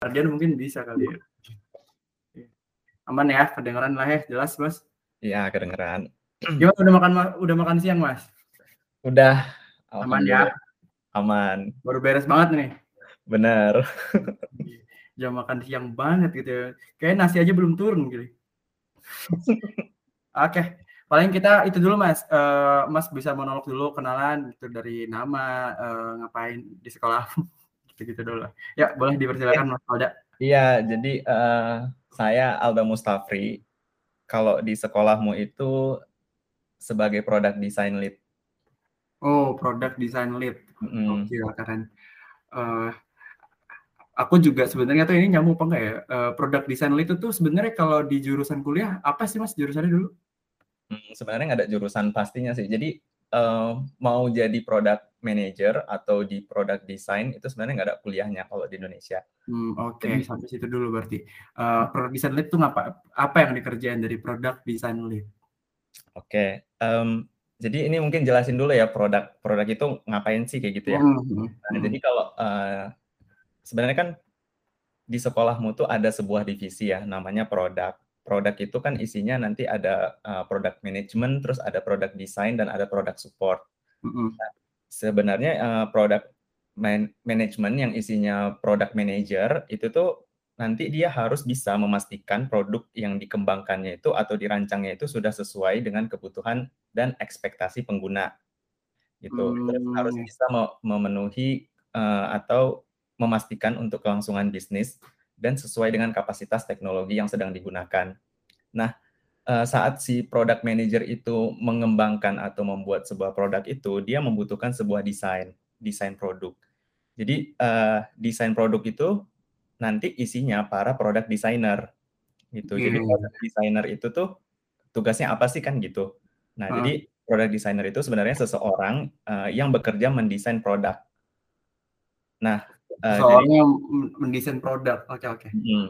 Ardian mungkin bisa kali ya. Aman ya, kedengeran lah ya, jelas Mas? Iya, kedengeran. Gimana udah makan udah makan siang, Mas? Udah. Aman ya? Aman. Baru beres banget nih. Bener. Jam makan siang banget gitu ya. Kayak nasi aja belum turun gitu. Oke, paling kita itu dulu Mas. Uh, mas bisa monolog dulu kenalan gitu dari nama, uh, ngapain di sekolah gitu dulu. Ya, boleh dipersilakan Mas Alda. Iya, jadi uh, saya Alda Mustafri. Kalau di sekolahmu itu sebagai product design lead. Oh, product design lead. Mm. Oke, keren. Uh, aku juga sebenarnya tuh ini nyambung apa enggak ya? Uh, product design lead itu tuh sebenarnya kalau di jurusan kuliah apa sih Mas jurusannya dulu? Hmm, sebenarnya nggak ada jurusan pastinya sih. Jadi uh, mau jadi product manager atau di product design itu sebenarnya nggak ada kuliahnya kalau di Indonesia. Hmm, Oke, okay. sampai situ dulu berarti. Uh, product design lead itu ngapa? Apa yang dikerjain dari product design lead? Oke, okay. um, jadi ini mungkin jelasin dulu ya produk produk itu ngapain sih kayak gitu ya. Hmm, hmm nah, jadi kalau uh, sebenarnya kan di sekolahmu tuh ada sebuah divisi ya, namanya produk produk itu kan isinya nanti ada uh, product management, terus ada product design dan ada product support. Mm-hmm. Nah, sebenarnya uh, product man- management yang isinya product manager itu tuh nanti dia harus bisa memastikan produk yang dikembangkannya itu atau dirancangnya itu sudah sesuai dengan kebutuhan dan ekspektasi pengguna. Gitu. Mm. Terus harus bisa memenuhi uh, atau memastikan untuk kelangsungan bisnis dan sesuai dengan kapasitas teknologi yang sedang digunakan. Nah, eh, saat si product manager itu mengembangkan atau membuat sebuah produk itu, dia membutuhkan sebuah desain, desain produk. Jadi uh, desain produk itu nanti isinya para product designer gitu. Jadi product designer itu tuh tugasnya apa sih kan gitu. Nah, uh. jadi product designer itu sebenarnya seseorang uh, yang bekerja mendesain produk. Nah, Uh, Soalnya jadi, mendesain produk. Oke okay, oke. Okay. Hmm.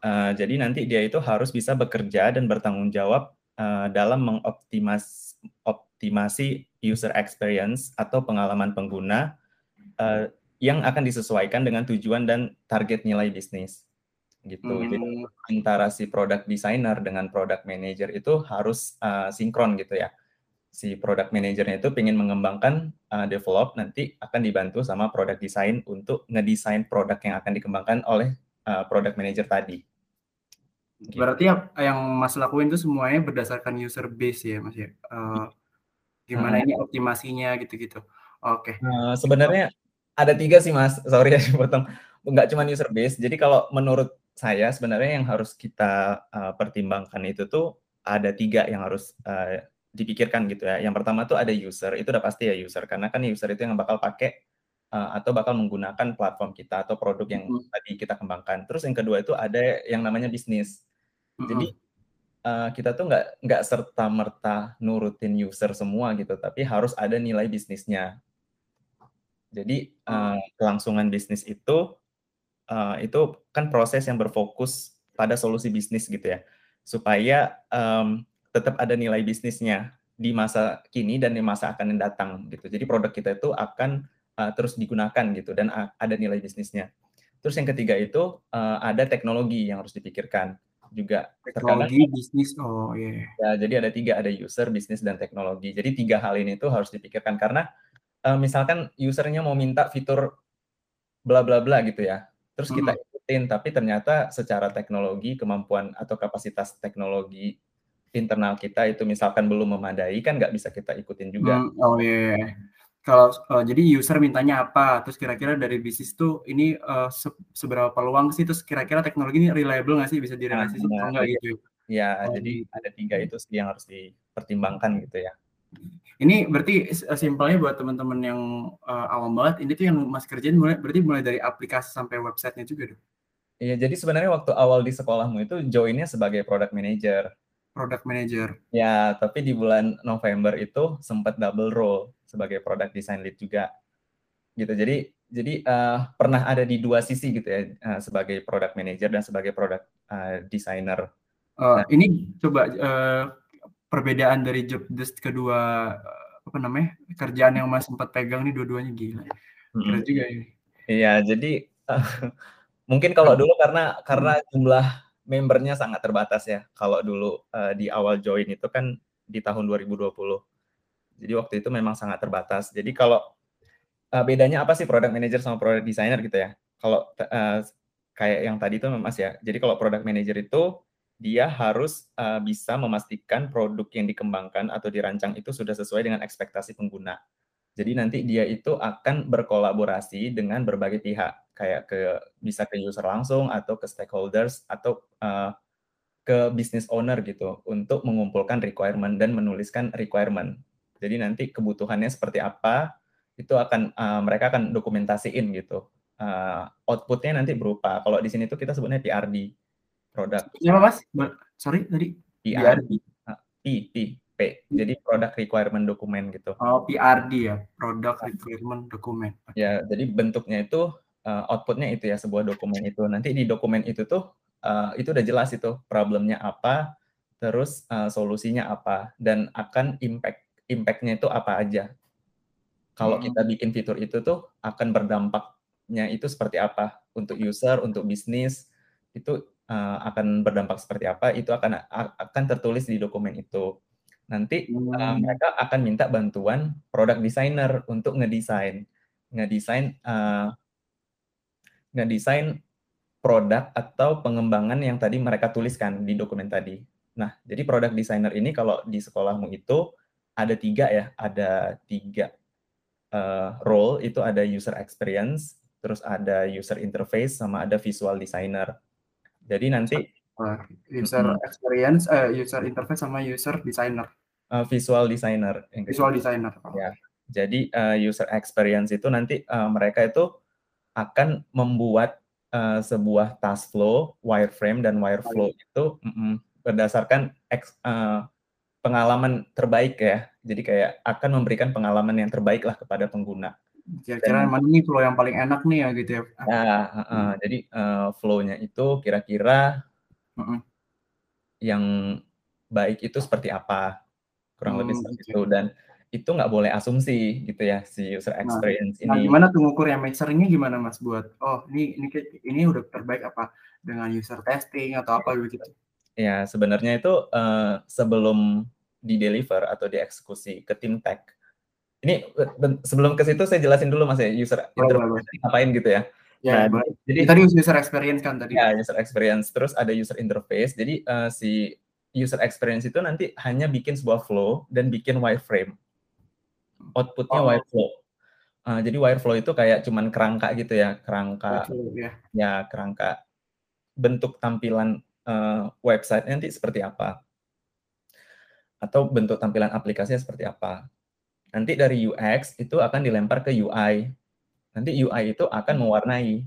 Uh, jadi nanti dia itu harus bisa bekerja dan bertanggung jawab uh, dalam mengoptimas optimasi user experience atau pengalaman pengguna uh, yang akan disesuaikan dengan tujuan dan target nilai bisnis gitu. Hmm. Jadi antara si product designer dengan product manager itu harus uh, sinkron gitu ya si product manajernya itu ingin mengembangkan uh, develop nanti akan dibantu sama product design untuk ngedesain produk yang akan dikembangkan oleh uh, product manager tadi. Gitu. Berarti yang Mas lakuin itu semuanya berdasarkan user base ya Mas ya. Uh, gimana uh, ini optimasinya gitu-gitu. Oke. Okay. Uh, sebenarnya ada tiga sih Mas. Sorry ya potong. Enggak cuma user base. Jadi kalau menurut saya sebenarnya yang harus kita uh, pertimbangkan itu tuh ada tiga yang harus uh, dipikirkan gitu ya. Yang pertama tuh ada user, itu udah pasti ya user karena kan user itu yang bakal pakai uh, atau bakal menggunakan platform kita atau produk yang mm. tadi kita kembangkan. Terus yang kedua itu ada yang namanya bisnis. Mm. Jadi uh, kita tuh nggak nggak serta merta nurutin user semua gitu, tapi harus ada nilai bisnisnya. Jadi uh, kelangsungan bisnis itu uh, itu kan proses yang berfokus pada solusi bisnis gitu ya, supaya um, tetap ada nilai bisnisnya di masa kini dan di masa akan datang gitu. Jadi produk kita itu akan uh, terus digunakan gitu dan ada nilai bisnisnya. Terus yang ketiga itu uh, ada teknologi yang harus dipikirkan juga. Teknologi, Terkadang, bisnis, oh iya. Yeah. Ya, jadi ada tiga, ada user, bisnis, dan teknologi. Jadi tiga hal ini tuh harus dipikirkan karena uh, misalkan usernya mau minta fitur bla bla bla gitu ya, terus kita hmm. ikutin, tapi ternyata secara teknologi kemampuan atau kapasitas teknologi internal kita itu misalkan belum memadai kan nggak bisa kita ikutin juga. Hmm, oh iya. Yeah. Kalau uh, jadi user mintanya apa, terus kira-kira dari bisnis tuh ini uh, se seberapa peluang sih, terus kira-kira teknologi ini reliable nggak sih bisa direalisasi nah, enggak gitu? Ya, oh, jadi gitu. ada tiga itu sih yang harus dipertimbangkan gitu ya. Ini berarti simpelnya buat teman-teman yang uh, awam banget, ini tuh yang Mas kerjain mulai berarti mulai dari aplikasi sampai websitenya juga dong? Iya, jadi sebenarnya waktu awal di sekolahmu itu joinnya sebagai product manager product manager. Ya, tapi di bulan November itu sempat double role sebagai product design lead juga. Gitu. Jadi jadi uh, pernah ada di dua sisi gitu ya uh, sebagai product manager dan sebagai product uh, designer. Uh, nah, ini coba uh, perbedaan dari job desk kedua apa namanya kerjaan yang mas sempat pegang nih dua-duanya gila. Keren juga ini. Iya, jadi uh, Mungkin kalau dulu karena karena jumlah membernya sangat terbatas ya. Kalau dulu uh, di awal join itu kan di tahun 2020. Jadi waktu itu memang sangat terbatas. Jadi kalau uh, bedanya apa sih product manager sama product designer gitu ya? Kalau uh, kayak yang tadi itu Mas ya. Jadi kalau product manager itu dia harus uh, bisa memastikan produk yang dikembangkan atau dirancang itu sudah sesuai dengan ekspektasi pengguna. Jadi nanti dia itu akan berkolaborasi dengan berbagai pihak, kayak ke bisa ke user langsung atau ke stakeholders atau uh, ke business owner gitu untuk mengumpulkan requirement dan menuliskan requirement. Jadi nanti kebutuhannya seperti apa itu akan uh, mereka akan dokumentasiin gitu. Uh, outputnya nanti berupa kalau di sini tuh kita sebutnya PRD produk. Siapa mas? Sorry tadi. PRD. P P P. Jadi product requirement dokumen gitu. Oh, PRD ya, product requirement dokumen. Ya, jadi bentuknya itu uh, outputnya itu ya sebuah dokumen itu. Nanti di dokumen itu tuh uh, itu udah jelas itu problemnya apa, terus uh, solusinya apa, dan akan impact impactnya itu apa aja. Kalau hmm. kita bikin fitur itu tuh akan berdampaknya itu seperti apa untuk user, untuk bisnis itu uh, akan berdampak seperti apa itu akan akan tertulis di dokumen itu nanti uh, mereka akan minta bantuan product designer untuk ngedesain ngedesain uh, ngedesain produk atau pengembangan yang tadi mereka tuliskan di dokumen tadi. Nah, jadi product designer ini kalau di sekolahmu itu ada tiga ya, ada tiga uh, role itu ada user experience, terus ada user interface, sama ada visual designer. Jadi nanti user experience, uh, user interface sama user designer. Uh, visual designer. Visual designer. Ya. Jadi uh, user experience itu nanti uh, mereka itu akan membuat uh, sebuah task flow, wireframe dan wireflow itu mm -mm, berdasarkan ex, uh, pengalaman terbaik ya. Jadi kayak akan memberikan pengalaman yang terbaik lah kepada pengguna. Kira-kira mana nih flow yang paling enak nih ya gitu ya? Ya, uh, uh, hmm. jadi uh, flow-nya itu kira-kira uh -uh. yang baik itu seperti apa? kurang hmm, lebih seperti okay. itu dan itu nggak boleh asumsi gitu ya si user nah, experience nah, ini. Nah, gimana tuh ngukurnya measuringnya gimana mas buat oh ini ini ini udah terbaik apa dengan user testing atau apa gitu? Ya sebenarnya itu uh, sebelum di deliver atau dieksekusi ke tim tech. Ini sebelum ke situ saya jelasin dulu mas ya user oh, interface ngapain gitu ya. Ya, nah, jadi tadi user experience kan tadi. Ya, user experience. Terus ada user interface. Jadi uh, si user experience itu nanti hanya bikin sebuah flow dan bikin wireframe. Outputnya oh. wireflow. Uh, jadi wireflow itu kayak cuman kerangka gitu ya, kerangka ya. ya kerangka bentuk tampilan uh, website nanti seperti apa atau bentuk tampilan aplikasinya seperti apa. Nanti dari UX itu akan dilempar ke UI. Nanti UI itu akan mewarnai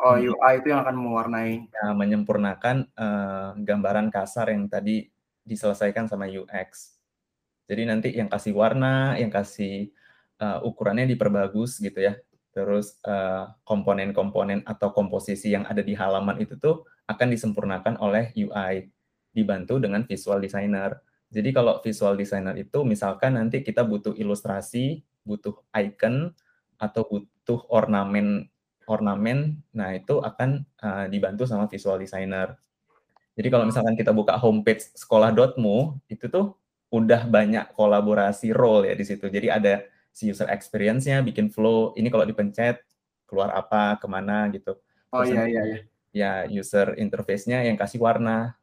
Oh, UI itu yang akan mewarnai. Ya, menyempurnakan uh, gambaran kasar yang tadi diselesaikan sama UX. Jadi nanti yang kasih warna, yang kasih uh, ukurannya diperbagus gitu ya. Terus komponen komponen-komponen atau komposisi yang ada di halaman itu tuh akan disempurnakan oleh UI, dibantu dengan visual designer. Jadi kalau visual designer itu misalkan nanti kita butuh ilustrasi, butuh icon, atau butuh ornamen ornamen, nah itu akan uh, dibantu sama visual designer. Jadi kalau misalkan kita buka homepage sekolah.mu, itu tuh udah banyak kolaborasi role ya di situ. Jadi ada si user experience-nya, bikin flow, ini kalau dipencet, keluar apa, ke mana gitu. Oh iya, iya, iya. Ya, user interface-nya yang kasih warna.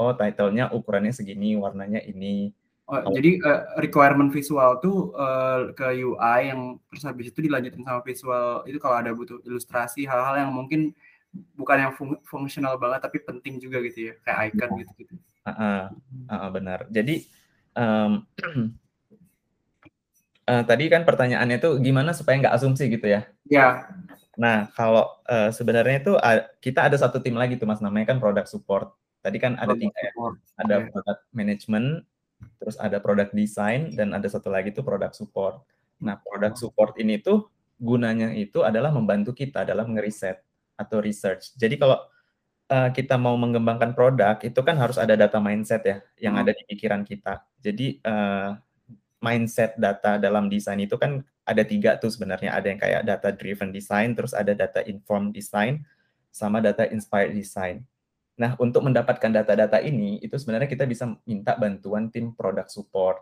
Oh, title-nya ukurannya segini, warnanya ini. Oh, oh. Jadi uh, requirement visual tuh uh, ke UI yang terus habis itu dilanjutin sama visual itu kalau ada butuh ilustrasi hal-hal yang mungkin bukan yang fung fungsional banget tapi penting juga gitu ya kayak icon gitu gitu. Uh, uh, uh, benar. Jadi um, uh, tadi kan pertanyaannya tuh gimana supaya nggak asumsi gitu ya? Ya. Nah kalau uh, sebenarnya itu uh, kita ada satu tim lagi tuh mas namanya kan product support. Tadi kan ada tiga ya. Ada yeah. product management, terus ada product design dan ada satu lagi tuh product support. Nah, product support ini tuh gunanya itu adalah membantu kita dalam ngeriset atau research. Jadi kalau uh, kita mau mengembangkan produk itu kan harus ada data mindset ya yang hmm. ada di pikiran kita. Jadi uh, mindset data dalam desain itu kan ada tiga tuh sebenarnya. Ada yang kayak data driven design, terus ada data informed design, sama data inspired design. Nah, untuk mendapatkan data-data ini, itu sebenarnya kita bisa minta bantuan tim product support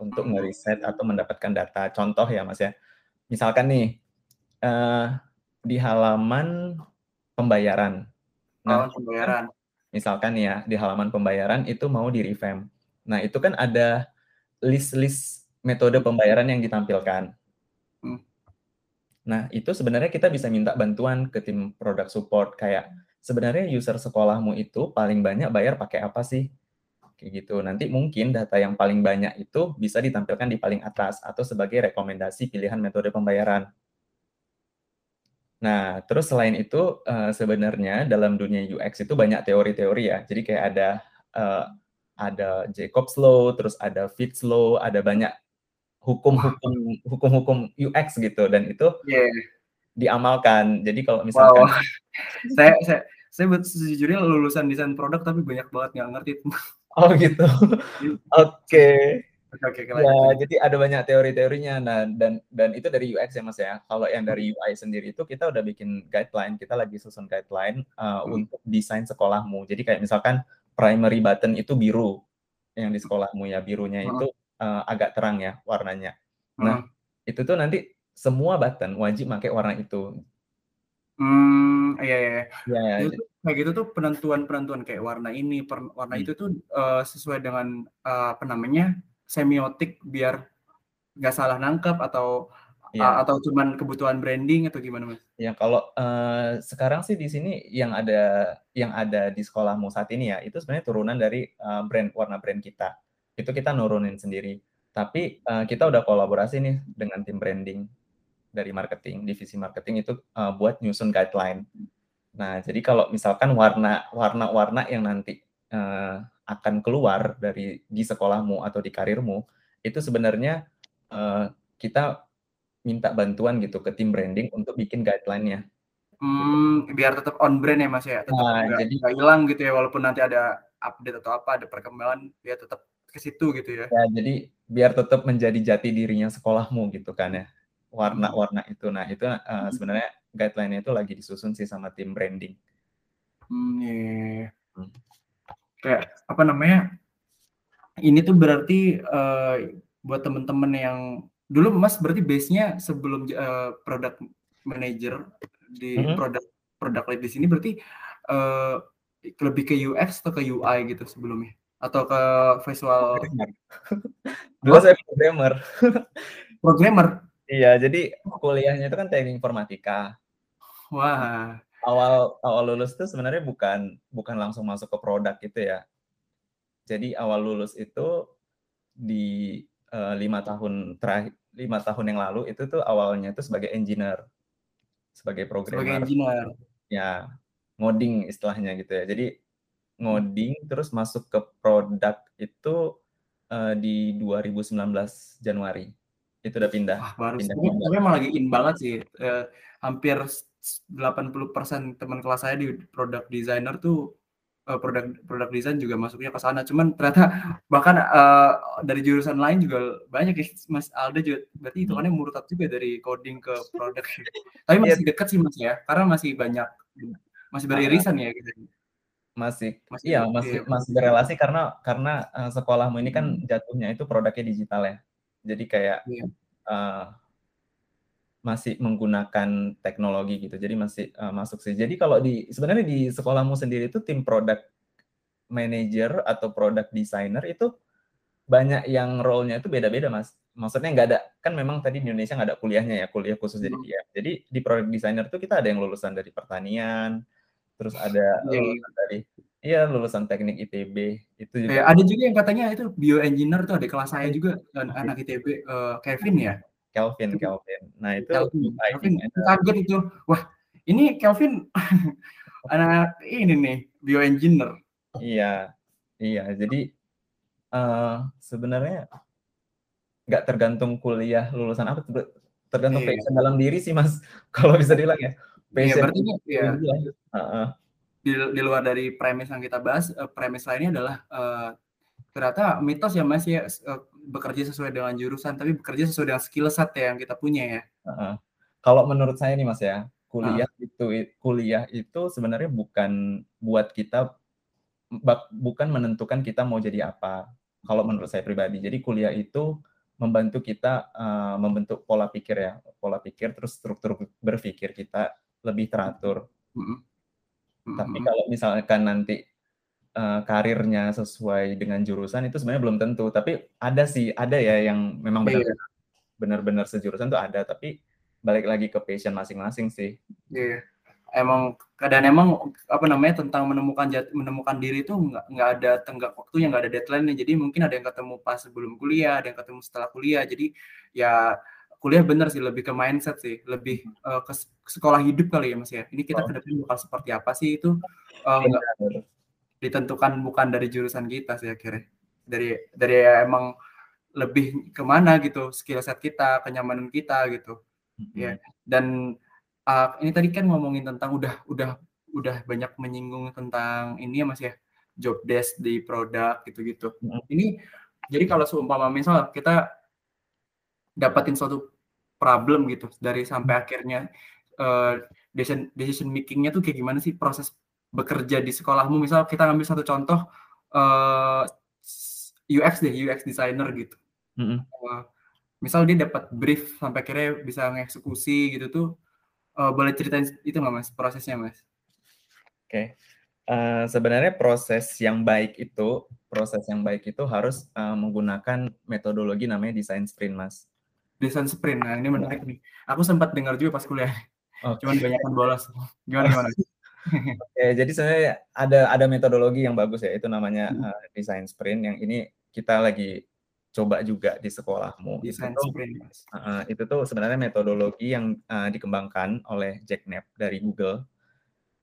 untuk ngeriset atau mendapatkan data. Contoh ya, Mas ya. Misalkan nih, uh, di halaman pembayaran. Nah, oh, pembayaran. Misalkan ya, di halaman pembayaran itu mau di revamp. Nah, itu kan ada list-list metode pembayaran yang ditampilkan. Hmm. Nah, itu sebenarnya kita bisa minta bantuan ke tim product support kayak sebenarnya user sekolahmu itu paling banyak bayar pakai apa sih? Kayak gitu. Nanti mungkin data yang paling banyak itu bisa ditampilkan di paling atas atau sebagai rekomendasi pilihan metode pembayaran. Nah, terus selain itu uh, sebenarnya dalam dunia UX itu banyak teori-teori ya. Jadi kayak ada uh, ada Jacob's Law, terus ada Fitts Law, ada banyak hukum-hukum hukum-hukum UX gitu dan itu yeah. diamalkan. Jadi kalau misalkan wow. saya saya saya sejujurnya lulusan desain produk tapi banyak banget nggak ngerti oh gitu oke okay. Oke, okay, ya, jadi ada banyak teori-teorinya. Nah, dan dan itu dari UX ya Mas ya. Kalau yang dari UI sendiri itu kita udah bikin guideline, kita lagi susun guideline uh, hmm. untuk desain sekolahmu. Jadi kayak misalkan primary button itu biru yang di sekolahmu ya, birunya hmm. itu uh, agak terang ya warnanya. Nah, hmm. itu tuh nanti semua button wajib pakai warna itu. Hmm, iya iya. iya. Ya, itu kayak gitu tuh penentuan-penentuan kayak warna ini, per, warna hmm. itu tuh uh, sesuai dengan uh, apa namanya semiotik biar nggak salah nangkep atau ya. atau cuman kebutuhan branding atau gimana mas? Ya kalau uh, sekarang sih di sini yang ada yang ada di sekolahmu saat ini ya itu sebenarnya turunan dari uh, brand warna brand kita. Itu kita nurunin sendiri. Tapi uh, kita udah kolaborasi nih dengan tim branding dari marketing, divisi marketing itu uh, buat nyusun guideline. Nah, jadi kalau misalkan warna warna-warna yang nanti uh, akan keluar dari di sekolahmu atau di karirmu, itu sebenarnya uh, kita minta bantuan gitu ke tim branding untuk bikin guideline-nya. Hmm, biar tetap on brand ya Mas ya, tetap nah, gak, jadi gak hilang gitu ya walaupun nanti ada update atau apa, ada perkembangan biar tetap ke situ gitu ya. Ya, jadi biar tetap menjadi jati dirinya sekolahmu gitu kan ya warna-warna itu. Nah, itu uh, sebenarnya guideline-nya itu lagi disusun sih sama tim branding. Hmm, yeah. Iya, iya. hmm. Kayak apa namanya? Ini tuh berarti uh, buat temen-temen yang dulu Mas berarti base-nya sebelum uh, product manager di mm -hmm. produk produk lead di sini berarti uh, lebih ke UX atau ke UI gitu sebelumnya atau ke visual dulu saya programmer programmer Iya, jadi kuliahnya itu kan teknik informatika. Wah. Awal awal lulus itu sebenarnya bukan bukan langsung masuk ke produk gitu ya. Jadi awal lulus itu di uh, lima tahun terakhir lima tahun yang lalu itu tuh awalnya itu sebagai engineer, sebagai programmer. Sebagai engineer. Ya, ngoding istilahnya gitu ya. Jadi ngoding terus masuk ke produk itu uh, di 2019 Januari itu udah pindah. Wah, baru pindah, pindah. Tapi emang lagi in banget sih. Eh, hampir 80% teman kelas saya di product designer tuh uh, produk produk desain juga masuknya ke sana. Cuman ternyata bahkan uh, dari jurusan lain juga banyak ya Mas Alda juga berarti itu kan murtad juga dari coding ke produk. Tapi masih yeah. dekat sih Mas ya, karena masih banyak masih beririsan ya gitu. Masih, masih iya masih iya. masih berelasi karena karena uh, sekolahmu ini kan hmm. jatuhnya itu produknya digital ya. Jadi kayak. Iya. uh, masih menggunakan teknologi gitu. Jadi masih uh, masuk sih. Jadi kalau di sebenarnya di sekolahmu sendiri itu tim product manager atau product designer itu banyak yang role-nya itu beda-beda mas. Maksudnya nggak ada kan memang tadi di Indonesia nggak ada kuliahnya ya kuliah khusus jadi dia. Hmm. Jadi di product designer tuh kita ada yang lulusan dari pertanian, terus ada yeah. lulusan dari Iya, lulusan teknik ITB. Itu juga. Eh, ada juga yang katanya itu bioengineer tuh ada kelas saya juga anak ITB uh, eh, Kevin ya. Kelvin, Kelvin. Nah, itu Kelvin. Kaget itu. Wah, ini Kelvin anak ini nih, bioengineer. Iya. Iya, jadi uh, sebenarnya nggak tergantung kuliah lulusan apa tergantung iya. passion dalam diri sih Mas kalau bisa bilang ya. Iya, passion iya, berarti ya. Uh -uh di, di luar dari premis yang kita bahas, uh, premis lainnya adalah uh, ternyata mitos ya Mas ya uh, bekerja sesuai dengan jurusan, tapi bekerja sesuai dengan skill set ya yang kita punya ya. Uh, kalau menurut saya nih Mas ya, kuliah Heeh. itu kuliah itu sebenarnya bukan buat kita bak bukan menentukan kita mau jadi apa, kalau menurut saya pribadi. Jadi kuliah itu membantu kita, eee, membentuk pola pikir ya, pola pikir terus struktur berpikir kita lebih teratur. Mhm. Mhm Tapi kalau misalkan nanti, eee, karirnya sesuai dengan jurusan itu sebenarnya belum tentu, tapi ada sih, ada ya yang memang Iya. benar-benar benar-benar sejurusan tuh ada, tapi balik lagi ke passion masing-masing sih. Iya. Emang keadaan emang, apa namanya, tentang menemukan jat menemukan diri itu nggak nggak ada tenggat waktunya, nggak ada deadline-nya. Jadi mungkin ada yang ketemu pas sebelum kuliah, ada yang ketemu setelah kuliah. Jadi ya kuliah bener sih, lebih ke mindset sih, lebih, eee, ke sekolah hidup kali ya, Mas, ya. Ini kita Oh. ke depan bakal seperti apa sih itu, Benar. Ditentukan bukan dari jurusan kita sih akhirnya. Dari dari ya emang lebih ke mana gitu, skill set kita, kenyamanan kita gitu. Mhm. Ya, dan, eee, ini tadi kan ngomongin tentang udah udah udah banyak menyinggung tentang ini ya, Mas, ya, job desk di produk gitu-gitu. Mhm. Ini jadi kalau seumpama misal kita dapatin suatu problem gitu dari sampai akhirnya, eee, decision decision making-nya tuh kayak gimana sih proses bekerja di sekolahmu? Misal kita ngambil satu contoh, eee, s UX deh, UX designer gitu. Mhm. Eee, misal dia dapat brief sampai akhirnya bisa ngeksekusi gitu tuh, eee, boleh ceritain itu nggak, Mas, prosesnya, Mas? Oke. Eee, sebenarnya proses yang baik itu proses yang baik itu harus, eee, menggunakan metodologi namanya design sprint, Mas. Design sprint, nah ini menarik nih. Aku sempat dengar juga pas kuliah, cuman Oke. banyakan bolos. Gimana gimana? Oke, jadi sebenarnya ada ada metodologi yang bagus ya, itu namanya, Mhm. eee, design sprint yang ini kita lagi coba juga di sekolahmu. Itu Design tuh sprint, heeh, itu tuh sebenarnya metodologi yang, eee, dikembangkan oleh Jack Knapp dari Google.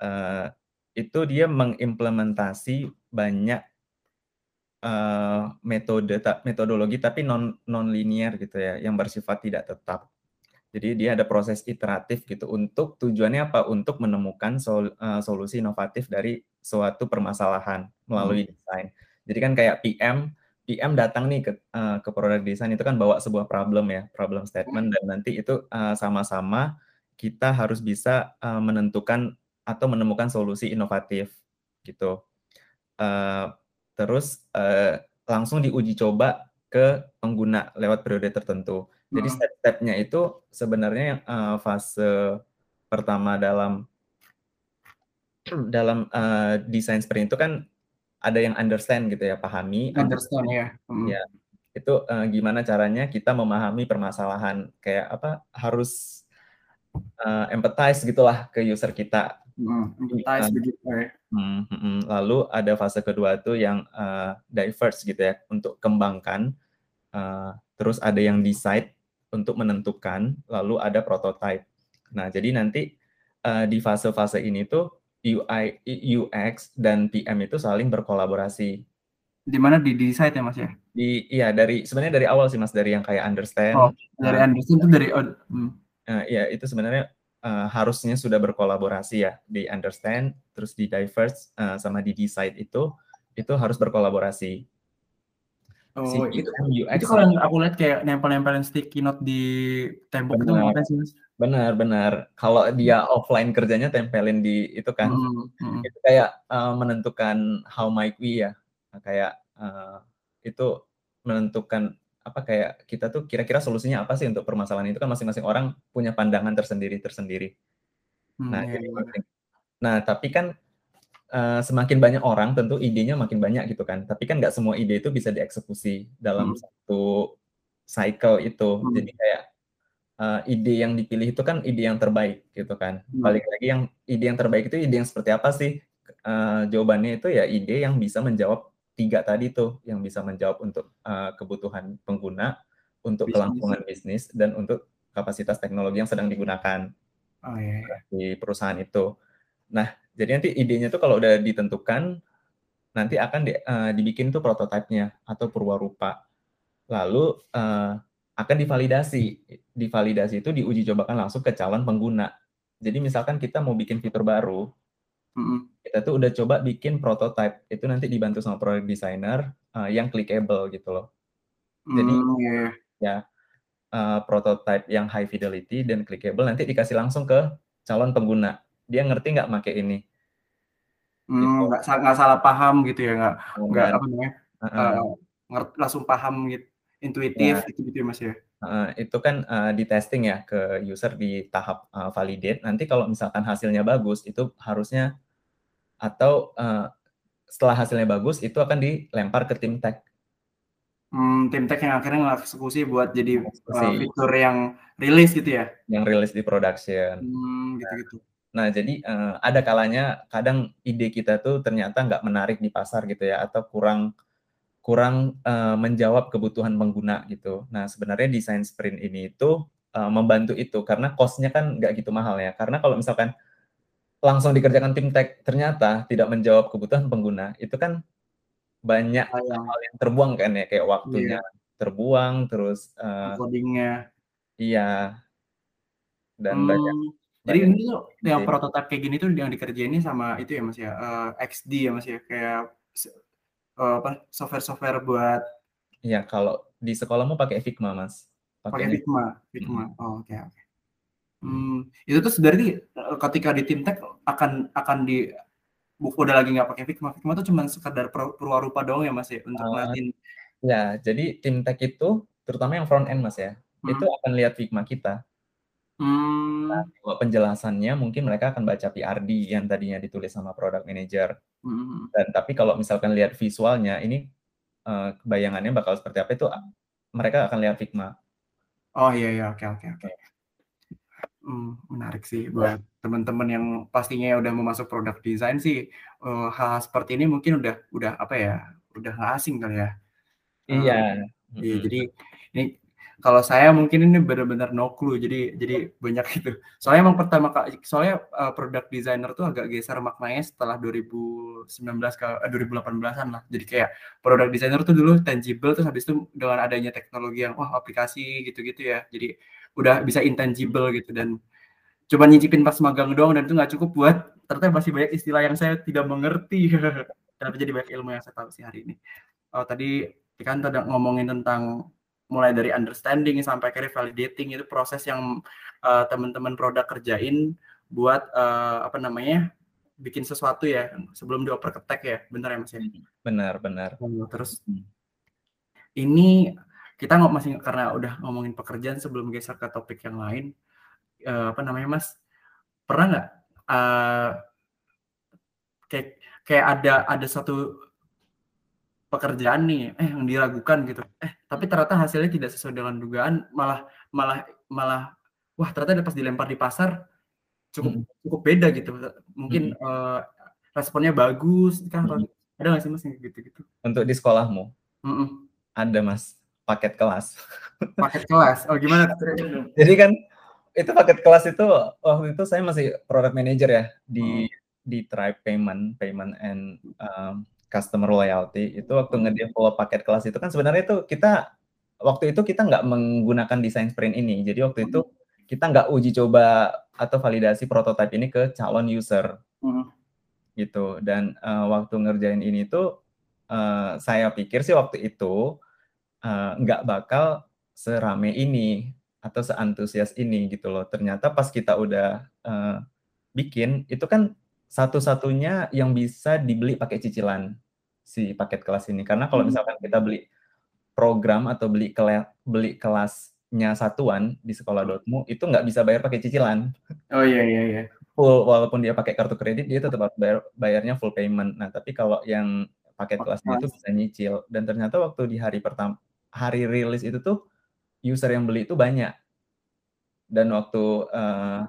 Eee, itu dia mengimplementasi banyak eee, metode ta metodologi tapi non non-linear gitu ya, yang bersifat tidak tetap. Jadi dia ada proses iteratif gitu untuk tujuannya apa? Untuk menemukan sol eee, solusi inovatif dari suatu permasalahan melalui desain. Jadi kan kayak PM, PM datang nih ke eee, ke product design itu kan bawa sebuah problem ya, problem statement dan nanti itu, eee, sama-sama kita harus bisa, eee, menentukan atau menemukan solusi inovatif gitu. Eee, terus, eee, langsung diuji coba ke pengguna lewat periode tertentu. Jadi Mhm. step-stepnya itu sebenarnya, eee, fase pertama dalam dalam, eee, design sprint itu kan ada yang understand gitu ya, pahami, Understand, understand ya, iya, mhm. itu, eee, gimana caranya kita memahami permasalahan, kayak apa, harus, eee, empathize gitulah ke user kita. Jadi, empathize eee begitu ya. lalu ada fase kedua tuh yang, eee, diverse gitu ya, untuk kembangkan, eee, terus ada yang decide untuk menentukan, lalu ada prototype. Nah, jadi nanti, eee, di fase-fase ini tuh UI UX dan PM itu saling berkolaborasi. Di mana di decide ya, Mas, ya? Di iya, dari sebenarnya dari awal sih, Mas, dari yang kayak Oh, understand, dari eee understand tuh dari mmm. Eee, iya, itu sebenarnya, eee, harusnya sudah berkolaborasi ya, di understand, terus di diverse, eee, sama di decide itu, itu harus berkolaborasi. Si Oh, itu PM, UX itu kalau yang aku lihat kayak nempel-nempelin sticky note di tembok itu Benar, ngapain sih, Mas? benar benar. Kalau dia offline kerjanya tempelin di itu kan, Mhm mhm. itu kayak, eee, menentukan how might we ya, kayak, eee, itu menentukan, apa, kayak kita tuh kira-kira solusinya apa sih untuk permasalahan itu kan masing-masing orang punya pandangan tersendiri-tersendiri. Mmm, Nah, iya iya. penting nah, tapi kan, eee, semakin banyak orang tentu idenya makin banyak gitu kan, tapi kan nggak semua ide itu bisa dieksekusi dalam Mhm. satu cycle itu. Jadi Mhm. kayak, eee, ide yang dipilih itu kan ide yang terbaik gitu kan. Mhm. Balik lagi yang ide yang terbaik itu ide yang seperti apa sih? Eee, jawabannya itu ya ide yang bisa menjawab 3 tadi tuh, yang bisa menjawab untuk, eee, kebutuhan pengguna, untuk Bisnis. kelangsungan bisnis, dan untuk kapasitas teknologi yang sedang digunakan Oh, iya iya. di perusahaan itu. Nah, jadi nanti idenya tuh kalau udah ditentukan, nanti akan di eee, dibikin tuh prototype-nya atau purwarupa. Lalu, eee, akan divalidasi. Divalidasi itu diuji cobakan langsung ke calon pengguna. Jadi misalkan kita mau bikin fitur baru Mhm. kita tuh udah coba bikin prototype, itu nanti dibantu sama product designer, eee, yang clickable gitu loh. Jadi iya. ya, eee, prototype yang high fidelity dan clickable nanti dikasih langsung ke calon pengguna. Dia ngerti nggak make ini? Hmm, gitu. nggak nggak salah paham gitu ya, nggak nggak Dan apa namanya, uh -uh. uh, langsung paham gitu, intuitif Ya. gitu gitu ya, Mas, ya? Heeh, itu kan, eee, di-testing ya ke user di tahap, eee, validate. Nanti kalau misalkan hasilnya bagus, itu harusnya atau, eee, setelah hasilnya bagus, itu akan dilempar ke tim tech. Mmm, tim tech yang akhirnya ngeksekusi buat jadi, Eksekusi. fitur yang rilis gitu ya? Yang rilis di production. Mmm, Nah gitu-gitu. nah jadi, eee, ada kalanya kadang ide kita tuh ternyata nggak menarik di pasar gitu ya, atau kurang kurang, eee, menjawab kebutuhan pengguna gitu. Nah, sebenarnya desain sprint ini itu, eee, membantu itu, karena cost-nya kan nggak gitu mahal ya. Karena kalau misalkan langsung dikerjakan tim tech, ternyata tidak menjawab kebutuhan pengguna, itu kan banyak hal yang terbuang kan ya, kayak waktunya Iya. terbuang, terus, eee Nge-coding-nya. Iya. Dan banyak Mmm, jadi ini tuh yang ide. prototipe kayak gini tuh yang dikerjainnya sama itu ya, Mas, ya, eee, XD ya, Mas, ya? Kayak eee, apa, software-software buat Iya, kalau di sekolahmu pakai Figma, Mas. Pakai Figma Figma, mhm. oh, oke oke. Mhm. Mmm, itu tuh berarti, eee, ketika di tim tech akan akan di udah lagi nggak pakai Figma, Figma tuh cuman sekedar per purwarupa doang ya, Mas, ya? Untuk Eee, ngeliatin iya, jadi tim tech itu, terutama yang front end, Mas, ya, itu Mhm. akan lihat Figma kita. Mmm. penjelasannya mungkin mereka akan baca PRD yang tadinya ditulis sama product manager. Mhm mhm. Dan tapi kalau misalkan lihat visualnya, ini, eee, bayangannya bakal seperti apa itu, a mereka akan lihat Figma. Oh, iya iya, oke oke oke. Mmm, menarik sih buat temen-temen yang pastinya udah mau masuk product design sih, eee, hal-hal seperti ini mungkin udah udah apa ya, udah nggak asing kali ya. Iya, iya, mhm. jadi ini kalau saya mungkin ini bener-bener no clue, jadi jadi banyak itu. Soalnya emang pertama ka soalnya, eee, product designer tuh agak geser maknanya setelah 2019 ke eh, 2018-an lah. Jadi kayak product designer tuh dulu tangible, terus habis itu dengan adanya teknologi yang, wah aplikasi gitu-gitu ya, jadi udah bisa intangible gitu dan cuma nyicipin pas magang doang dan itu nggak cukup buat ternyata masih banyak istilah yang saya tidak mengerti. Tapi jadi banyak ilmu yang saya tahu sih hari ini. Oh, tadi kan tadi ngomongin tentang mulai dari understanding sampai akhirnya validating, itu proses yang, eee, temen-temen produk kerjain buat, eee, apa namanya, bikin sesuatu ya, sebelum dioper ke tech ya, bener ya, Mas, ya? Mhm, benar benar. Oh, terus Mhm. ini kita ngo masih karena udah ngomongin pekerjaan sebelum geser ke topik yang lain, eee, apa namanya, Mas, pernah nggak, eee kayak kayak ada ada satu pekerjaan nih, eh, yang diragukan gitu, eh, tapi ternyata hasilnya tidak sesuai dengan dugaan, malah malah malah, wah ternyata pas dilempar di pasar cukup Mhm. cukup beda gitu, mungkin, Mhm. eee, responnya bagus kan Mhm. ada nggak sih, Mas, yang gitu-gitu? Untuk di sekolahmu? Mhm. Ada, Mas, paket kelas. Paket kelas? Oh, gimana? Jadi kan, itu paket kelas itu waktu itu saya masih product manager ya, di Mhm. di Tribe Payment Payment and, mmm, Customer Loyalty. Itu waktu Mhm. nge-develop paket kelas itu kan sebenarnya itu kita waktu itu kita nggak menggunakan desain sprint ini. Jadi waktu itu Mhm. kita nggak uji coba atau validasi prototipe ini ke calon user. Mhm. Gitu, dan, eee, waktu ngerjain ini tuh, eee, saya pikir sih waktu itu, eee, nggak bakal serame ini, atau seantusias ini gitu loh. Ternyata pas kita udah, eee, bikin, itu kan satu-satunya yang bisa dibeli pakai cicilan, si paket kelas ini. Karena kalau Mhm. misalkan kita beli program atau beli kele beli kelasnya satuan di sekolah.mu, itu nggak bisa bayar pakai cicilan. Oh, iya iya iya. Full, walaupun dia pakai kartu kredit, dia tetap harus bayar bayarnya full payment. Nah, tapi kalau yang paket kelasnya itu bisa nyicil, dan ternyata waktu di hari pertam hari rilis itu tuh, user yang beli itu banyak. Dan waktu, eee,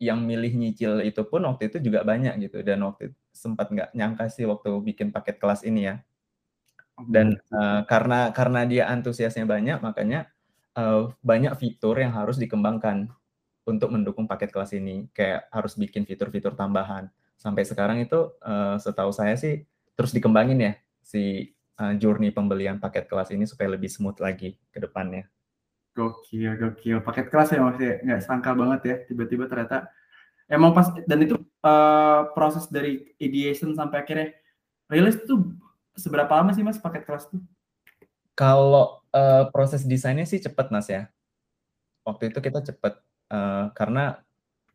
yang milih nyicil itu pun waktu itu juga banyak gitu, dan waktu sempat nggak nyangka sih waktu bikin paket kelas ini ya. Oh, Dan, eee, karena karena dia antusiasnya banyak, makanya, eee, banyak fitur yang harus dikembangkan untuk mendukung paket kelas ini. Kayak harus bikin fitur-fitur tambahan. Sampai sekarang itu, eee, setahu saya sih terus dikembangin ya, si, eee, journey pembelian paket kelas ini supaya lebih smooth lagi ke depannya. Gokil gokil, paket kelas ya, Mas, ya? Nggak sangka banget ya, tiba-tiba ternyata emang pas dan itu, eee, proses dari ideation sampai akhirnya rilis tuh seberapa lama sih, Mas, paket kelas tuh? Kalau, eee, proses desainnya sih cepet, Mas, ya. Waktu itu kita cepet, eee, karena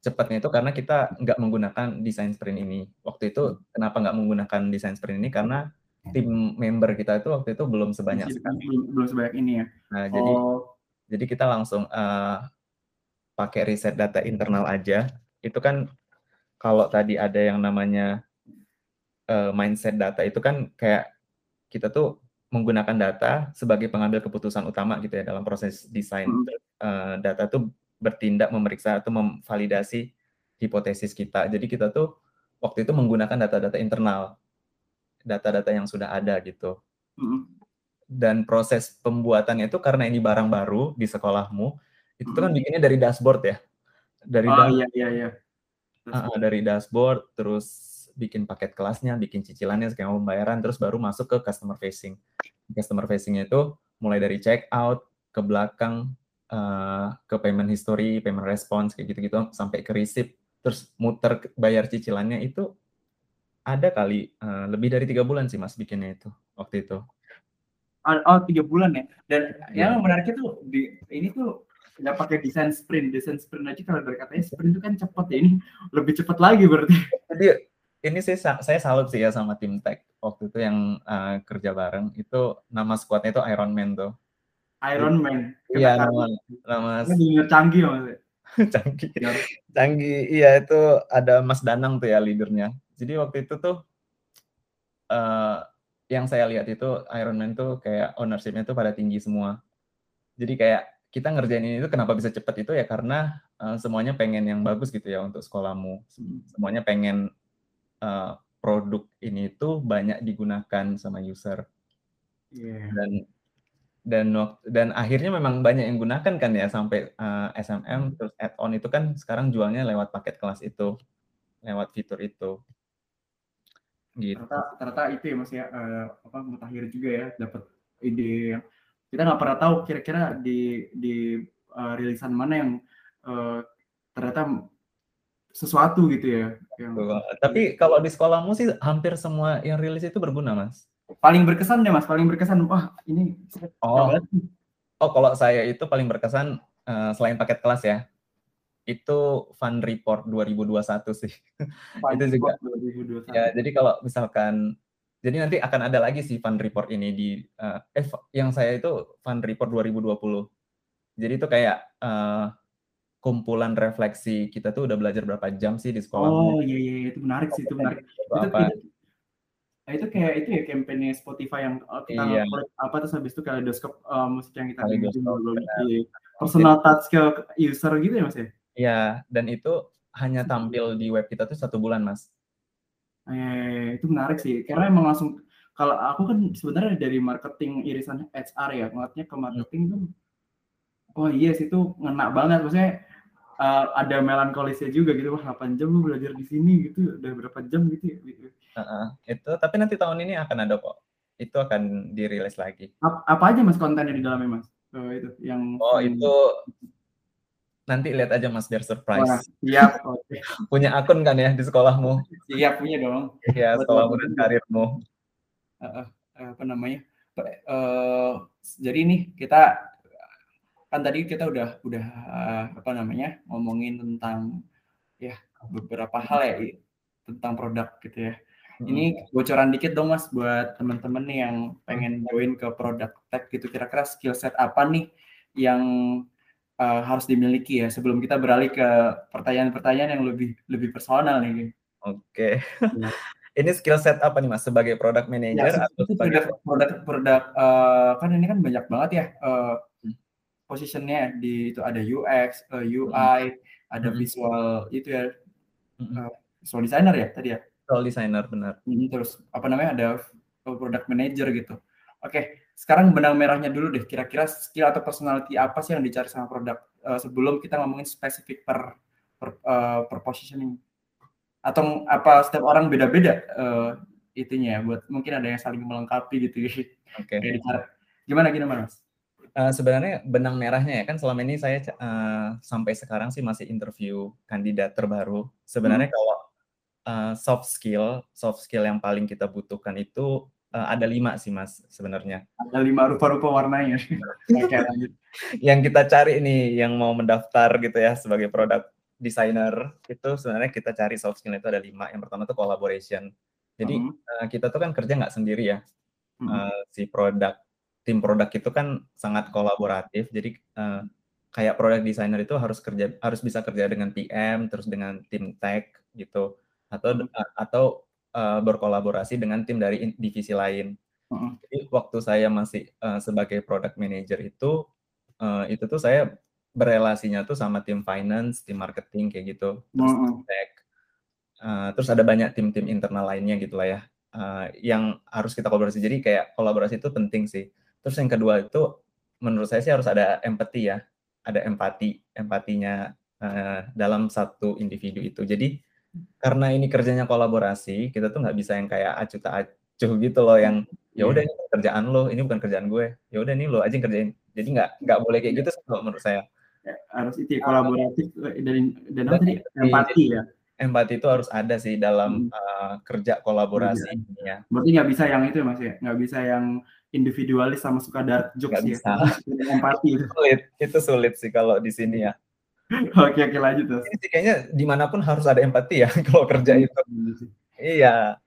cepatnya itu karena kita nggak menggunakan desain sprint ini. Waktu itu kenapa nggak menggunakan desain sprint ini? Karena tim member kita itu waktu itu belum sebanyak sekali. Belum, belum sebanyak ini ya. Nah, Oh, jadi jadi kita langsung eh, pakai riset data internal aja. Itu kan kalau tadi ada yang namanya eh, mindset data itu kan kayak kita tuh menggunakan data sebagai pengambil keputusan utama gitu ya dalam proses desain. Hmm. Eh, data tuh bertindak memeriksa atau memvalidasi hipotesis kita. Jadi kita tuh waktu itu menggunakan data-data internal, data-data yang sudah ada gitu mm, dan proses pembuatannya itu karena ini barang baru di sekolahmu itu kan Mm. bikinnya dari dashboard ya? Dari oh da- iya iya iya. Ah, ah, dari dashboard terus bikin paket kelasnya bikin cicilannya skema pembayaran terus baru masuk ke customer facing. Customer facingnya itu mulai dari check out ke belakang eh, ke payment history payment response kayak gitu-gitu sampai ke receipt. Terus muter bayar cicilannya itu ada kali eh, lebih dari tiga bulan sih mas bikinnya itu waktu itu Oh, tiga bulan ya. Dan Iya. yang menariknya tuh di ini tuh nggak pakai desain sprint, desain sprint aja kalau dari katanya sprint itu kan cepet ya. Ini lebih cepet lagi berarti. Jadi ini sih sa- saya salut sih ya sama tim tech waktu itu yang uh, kerja bareng itu nama squadnya itu Iron Man tuh. Iron Man. Iya nama nama Ini canggih maksudnya. canggih Ya. canggih iya itu ada Mas Danang tuh ya leadernya. Jadi waktu itu tuh eh yang saya lihat itu Iron Man tuh kayak ownership-nya tuh pada tinggi semua. Jadi kayak kita ngerjain ini tuh kenapa bisa cepet itu ya karena eh, semuanya pengen yang bagus gitu ya untuk sekolahmu. Semuanya pengen eh, produk ini tuh banyak digunakan sama user. Iya. dan dan dan akhirnya memang banyak yang gunakan kan ya sampai uh, SMM terus add-on itu kan sekarang jualnya lewat paket kelas itu lewat fitur itu gitu. Ternyata, ternyata itu ya mas ya eh, apa mutakhir juga ya dapat ide yang kita nggak pernah tahu kira-kira di di eh, rilisan mana yang eh, ternyata sesuatu gitu ya yang tapi kalau di sekolahmu sih hampir semua yang rilis itu berguna mas? Paling berkesan deh mas paling berkesan. Wah ini oh. Oh kalau saya itu paling berkesan uh, selain paket kelas ya itu fund report 2021 sih Paling itu juga. report 2021. Ya, jadi kalau misalkan jadi nanti akan ada lagi sih fund report ini di eh, eh fa- yang saya itu fund report 2020. Jadi itu kayak eh, kumpulan refleksi kita tuh udah belajar berapa jam sih di sekolah. Oh iya iya iya, itu menarik sih itu menarik. Itu Itu, apa? itu, itu kayak itu ya kampanye Spotify yang oh, kita Iya. apa terus habis itu kaleidoskop uh, musik yang kita dengerin. Iya. Personal touch ke user gitu ya mas ya? Iya, dan itu hanya tampil di web kita tuh satu bulan, Mas. Eh, itu menarik sih karena emang langsung kalau aku kan sebenarnya dari marketing irisan HR ya ngeliatnya ke marketing tuh oh iya sih itu ngena banget maksudnya uh, ada melankolisnya juga gitu wah 8 jam lu belajar di sini gitu udah berapa jam gitu ya gitu. Heeh, itu tapi nanti tahun ini akan ada kok. Itu akan dirilis lagi. Ap- apa aja mas kontennya di dalamnya mas Eh, itu yang Oh, itu nanti lihat aja Mas biar Wah, surprise. siap oke. Punya akun kan ya di sekolahmu? siap punya dong Iya, sekolahmu dan karirmu. Eh, apa namanya Eh, jadi nih kita kan tadi kita udah udah eh, apa namanya ngomongin tentang ya beberapa hal ya tentang produk gitu ya ini bocoran dikit dong mas buat teman-teman nih yang pengen join ke produk tech gitu kira-kira skill set apa nih yang eh, harus dimiliki ya sebelum kita beralih ke pertanyaan-pertanyaan yang lebih lebih personal nih Oke. Iya. Ini skill set apa nih Mas? Sebagai product Ya, manager atau itu sebagai produk produk produk eh, kan ini kan banyak banget ya eh, Hmm. positionnya di itu ada UX, eh, UI, ada Hmm. visual itu ya Mm-mm. visual designer ya tadi ya. Visual designer benar. Hmm, Terus apa namanya ada product manager gitu. Oke, sekarang benang merahnya dulu deh. Kira-kira skill atau personality apa sih yang dicari sama produk eh, sebelum kita ngomongin spesifik per per, eh, per positioning atau apa setiap orang beda-beda eh, itunya ya buat mungkin ada yang saling melengkapi gitu Oke. kayak dicari gimana gimana mas Eh, sebenarnya benang merahnya ya kan selama ini saya eh, sampai sekarang sih masih interview kandidat terbaru. Sebenarnya kalau eh, soft skill, soft skill yang paling kita butuhkan itu eh, ada lima sih Mas sebenarnya. ada lima rupa-rupa warnanya oke lanjut Yang kita cari nih yang mau mendaftar gitu ya sebagai product desainer itu sebenarnya kita cari soft skill itu ada lima. Yang pertama tuh collaboration. Jadi Mhm. uh, kita tuh kan kerja nggak sendiri ya. Mhm. Uh, si produk tim produk itu kan sangat kolaboratif. Jadi uh, kayak product designer itu harus kerja harus bisa kerja dengan PM terus dengan tim tech gitu atau Mhm. uh, atau uh, berkolaborasi dengan tim dari divisi lain. Mhm. Jadi waktu saya masih uh, sebagai product manager itu uh, itu tuh saya berelasinya tuh sama tim finance, tim marketing kayak gitu, terus Mhm. tech. Uh, terus ada banyak tim-tim internal lainnya gitu lah ya. Uh, yang harus kita kolaborasi. Jadi kayak kolaborasi itu penting sih. Terus yang kedua itu menurut saya sih harus ada empati ya. Ada empati, empatinya uh, dalam satu individu itu. Jadi karena ini kerjanya kolaborasi, kita tuh nggak bisa yang kayak acuh tak acuh gitu loh yang ya udah Iya. ini kerjaan lo, ini bukan kerjaan gue. Ya udah nih lo aja yang kerjain. Jadi nggak nggak boleh kayak gitu sih kalau menurut saya. Ya, harus itu ya, kolaboratif eh, dan dan apa Dan tadi empati. ya. Empati itu harus ada sih dalam Mhm. uh, kerja kolaborasi ini ya. Berarti nggak bisa yang itu ya Mas ya, nggak bisa yang individualis sama suka dark jokes Nggak ya. bisa. Empati itu. Sulit, itu sulit sih kalau di sini ya. Oke oke lanjut. Ini sih kayaknya di mana pun harus ada empati ya kalau kerja itu. Iya.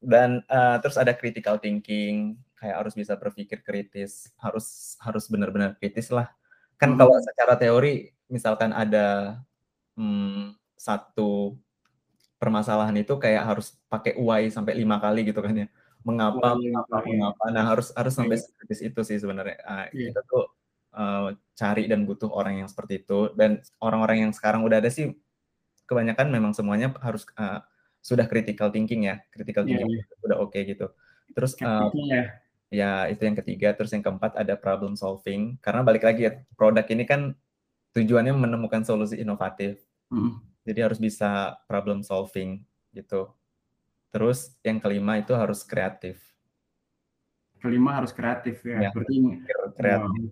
Dan uh, terus ada critical thinking, kayak harus bisa berpikir kritis, harus harus benar-benar kritis lah. Kan Hmm. kalau secara teori, misalkan ada hmm, satu permasalahan itu kayak harus pakai why sampai lima kali gitu kan ya. Mengapa, mengapa, iya. mengapa. Nah harus harus sampai Iya. sekritis itu sih sebenarnya. Uh, Iya. Kita tuh uh, cari dan butuh orang yang seperti itu. Dan orang-orang yang sekarang udah ada sih, kebanyakan memang semuanya harus uh, sudah critical thinking ya. Critical Iya, thinking iya. udah oke gitu. Terus uh, Skeptiknya ya. ya itu yang ketiga. Terus yang keempat ada problem solving. Karena balik lagi ya, produk ini kan tujuannya menemukan solusi inovatif. Mhm. Jadi harus bisa problem solving gitu. Terus yang kelima itu harus kreatif. Kelima harus kreatif ya. Ya, Berarti kreatif.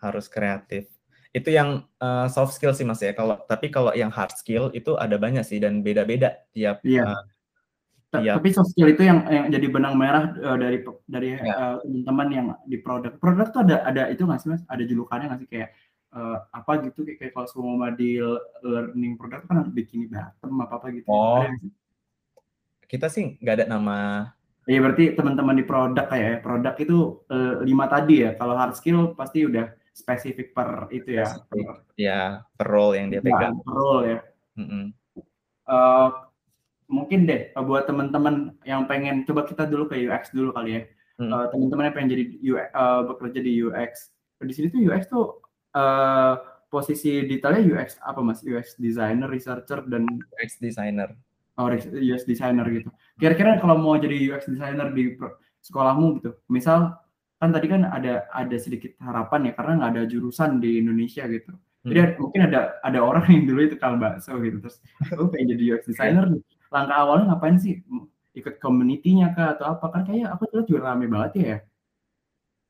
Harus kreatif. Itu yang uh, soft skill sih Mas ya. Kalau tapi kalau yang hard skill itu ada banyak sih dan beda-beda tiap Iya. uh, tiap Tapi soft skill itu yang yang jadi benang merah eh, dari dari ya, eh, teman-teman yang di produk. Produk tuh ada ada itu nggak sih mas? Ada julukannya nggak sih kayak eh, apa gitu kayak, kayak kalau semua di learning produk kan harus bikini bottom apa apa gitu. oh kita sih nggak ada nama Iya berarti teman-teman di produk kayak ya, produk itu eh, lima tadi ya. Kalau hard skill pasti udah spesifik per itu ya. spesifik Per, ya per role yang dia pegang. per role ya. Mm-mm. Eh, mungkin deh eh, buat teman-teman yang pengen coba kita dulu ke UX dulu kali ya. Mm. Eh, teman-teman yang pengen jadi UX, eh, bekerja di UX. Di sini tuh UX tuh eh, posisi detailnya UX apa mas? UX designer, researcher dan UX designer. oh, UX designer gitu. Kira-kira kalau mau jadi UX designer di sekolahmu gitu, misal kan tadi kan ada ada sedikit harapan ya karena nggak ada jurusan di Indonesia gitu. Jadi Mm. ada- mungkin ada ada orang yang dulu itu kal bakso gitu terus oh pengen jadi UX designer nih. Langkah awalnya ngapain sih? Ikut community-nya kah atau apa? Kan kayak aku tuh juga rame banget ya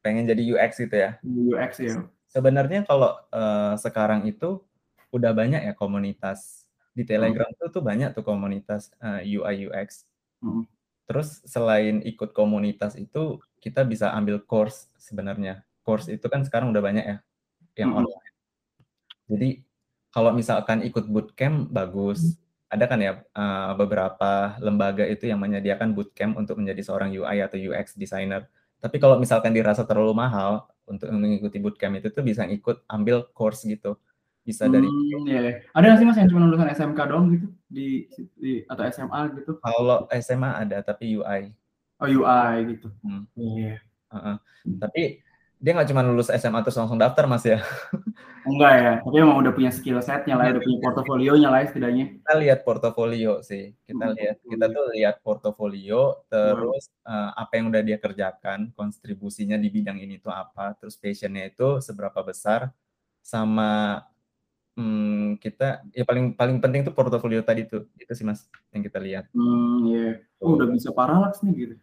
Pengen jadi UX gitu ya. UX ya. Sebenarnya kalau uh, sekarang itu udah banyak ya komunitas di Hmm. Telegram tuh tuh banyak tuh komunitas uh, UI UX. Hmm. Terus selain ikut komunitas itu kita bisa ambil course sebenarnya. Course itu kan sekarang udah banyak ya yang Hmm. online. Jadi kalau misalkan ikut bootcamp bagus. Ada kan ya uh, beberapa lembaga itu yang menyediakan bootcamp untuk menjadi seorang UI atau UX designer. Tapi kalau misalkan dirasa terlalu mahal untuk mengikuti bootcamp itu tuh bisa ikut ambil course gitu. Bisa dari Hmm, iya. iya. Ada nggak sih mas yang cuma lulusan SMK doang gitu di, di atau SMA gitu? kalau SMA ada tapi UI. Oh UI gitu. Hmm. Iya. Uh-uh. Tapi dia nggak cuma lulus SMA terus langsung daftar mas ya. Enggak ya, tapi emang udah punya skill setnya lah, udah punya portofolionya lah ya setidaknya. Kita lihat portofolio sih. Kita Hmm, lihat kita tuh lihat portofolio terus uh, apa yang udah dia kerjakan, kontribusinya di bidang ini tuh apa, terus passionnya itu seberapa besar sama hmm, kita ya paling paling penting tuh portofolio tadi tuh. Itu sih Mas yang kita lihat. Hmm, iya. Oh, udah bisa paralax nih gitu.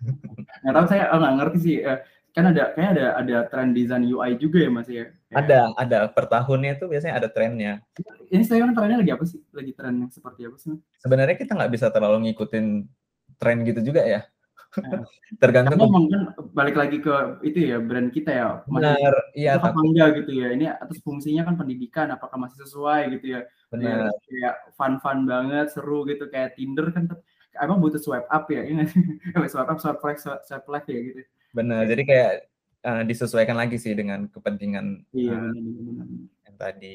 Nggak tahu saya eh, nggak ngerti sih. Eh, kan ada kayak ada ada tren desain UI juga ya mas ya. Ada ada per tahunnya tuh biasanya ada trennya. Ini sekarang trennya lagi apa sih? Lagi tren yang seperti apa sih? Sebenarnya kita nggak bisa terlalu ngikutin tren gitu juga ya. Tergantung Karena emang kan balik lagi ke itu ya brand kita ya, masih Benar, iya apa enggak gitu ya. Ini atas fungsinya kan pendidikan, apakah masih sesuai gitu ya. Ya benar. kayak fun-fun banget, seru gitu kayak Tinder kan emang butuh swipe up ya, iya sih? Eh swipe up, swipe right, swipe swipe left ya gitu. Benar, jadi kayak, eee, disesuaikan lagi sih dengan kepentingan, Iya, bener. yang tadi.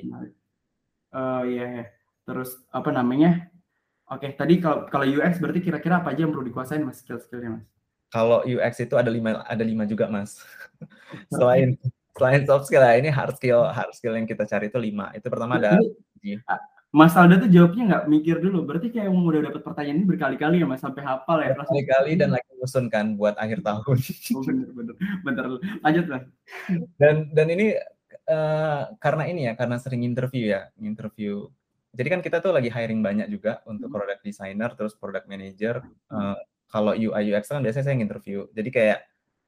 Eee, iya iya. Terus apa namanya, oke tadi kalau kalau UX berarti kira-kira apa aja yang perlu dikuasain Mas, skill-skill-nya Mas? Kalau UX itu ada 5 ada 5 juga Mas. Selain selain soft skill ya, ini hard skill hard skill yang kita cari itu 5. Itu pertama ada Mas Alda tuh jawabnya nggak mikir dulu, berarti kayak emang udah dapet pertanyaan ini berkali-kali ya Mas, sampai hafal ya? Berkali-kali dan lagi nyusun kan buat akhir tahun. Oh bener bener, bentar lanjut Mas. Dan dan ini, eee, karena ini ya, karena sering interview ya, interview jadi kan kita tuh lagi hiring banyak juga untuk Mhm. product designer, terus product manager, eee, kalau UI UX kan biasanya saya nginterview. Jadi kayak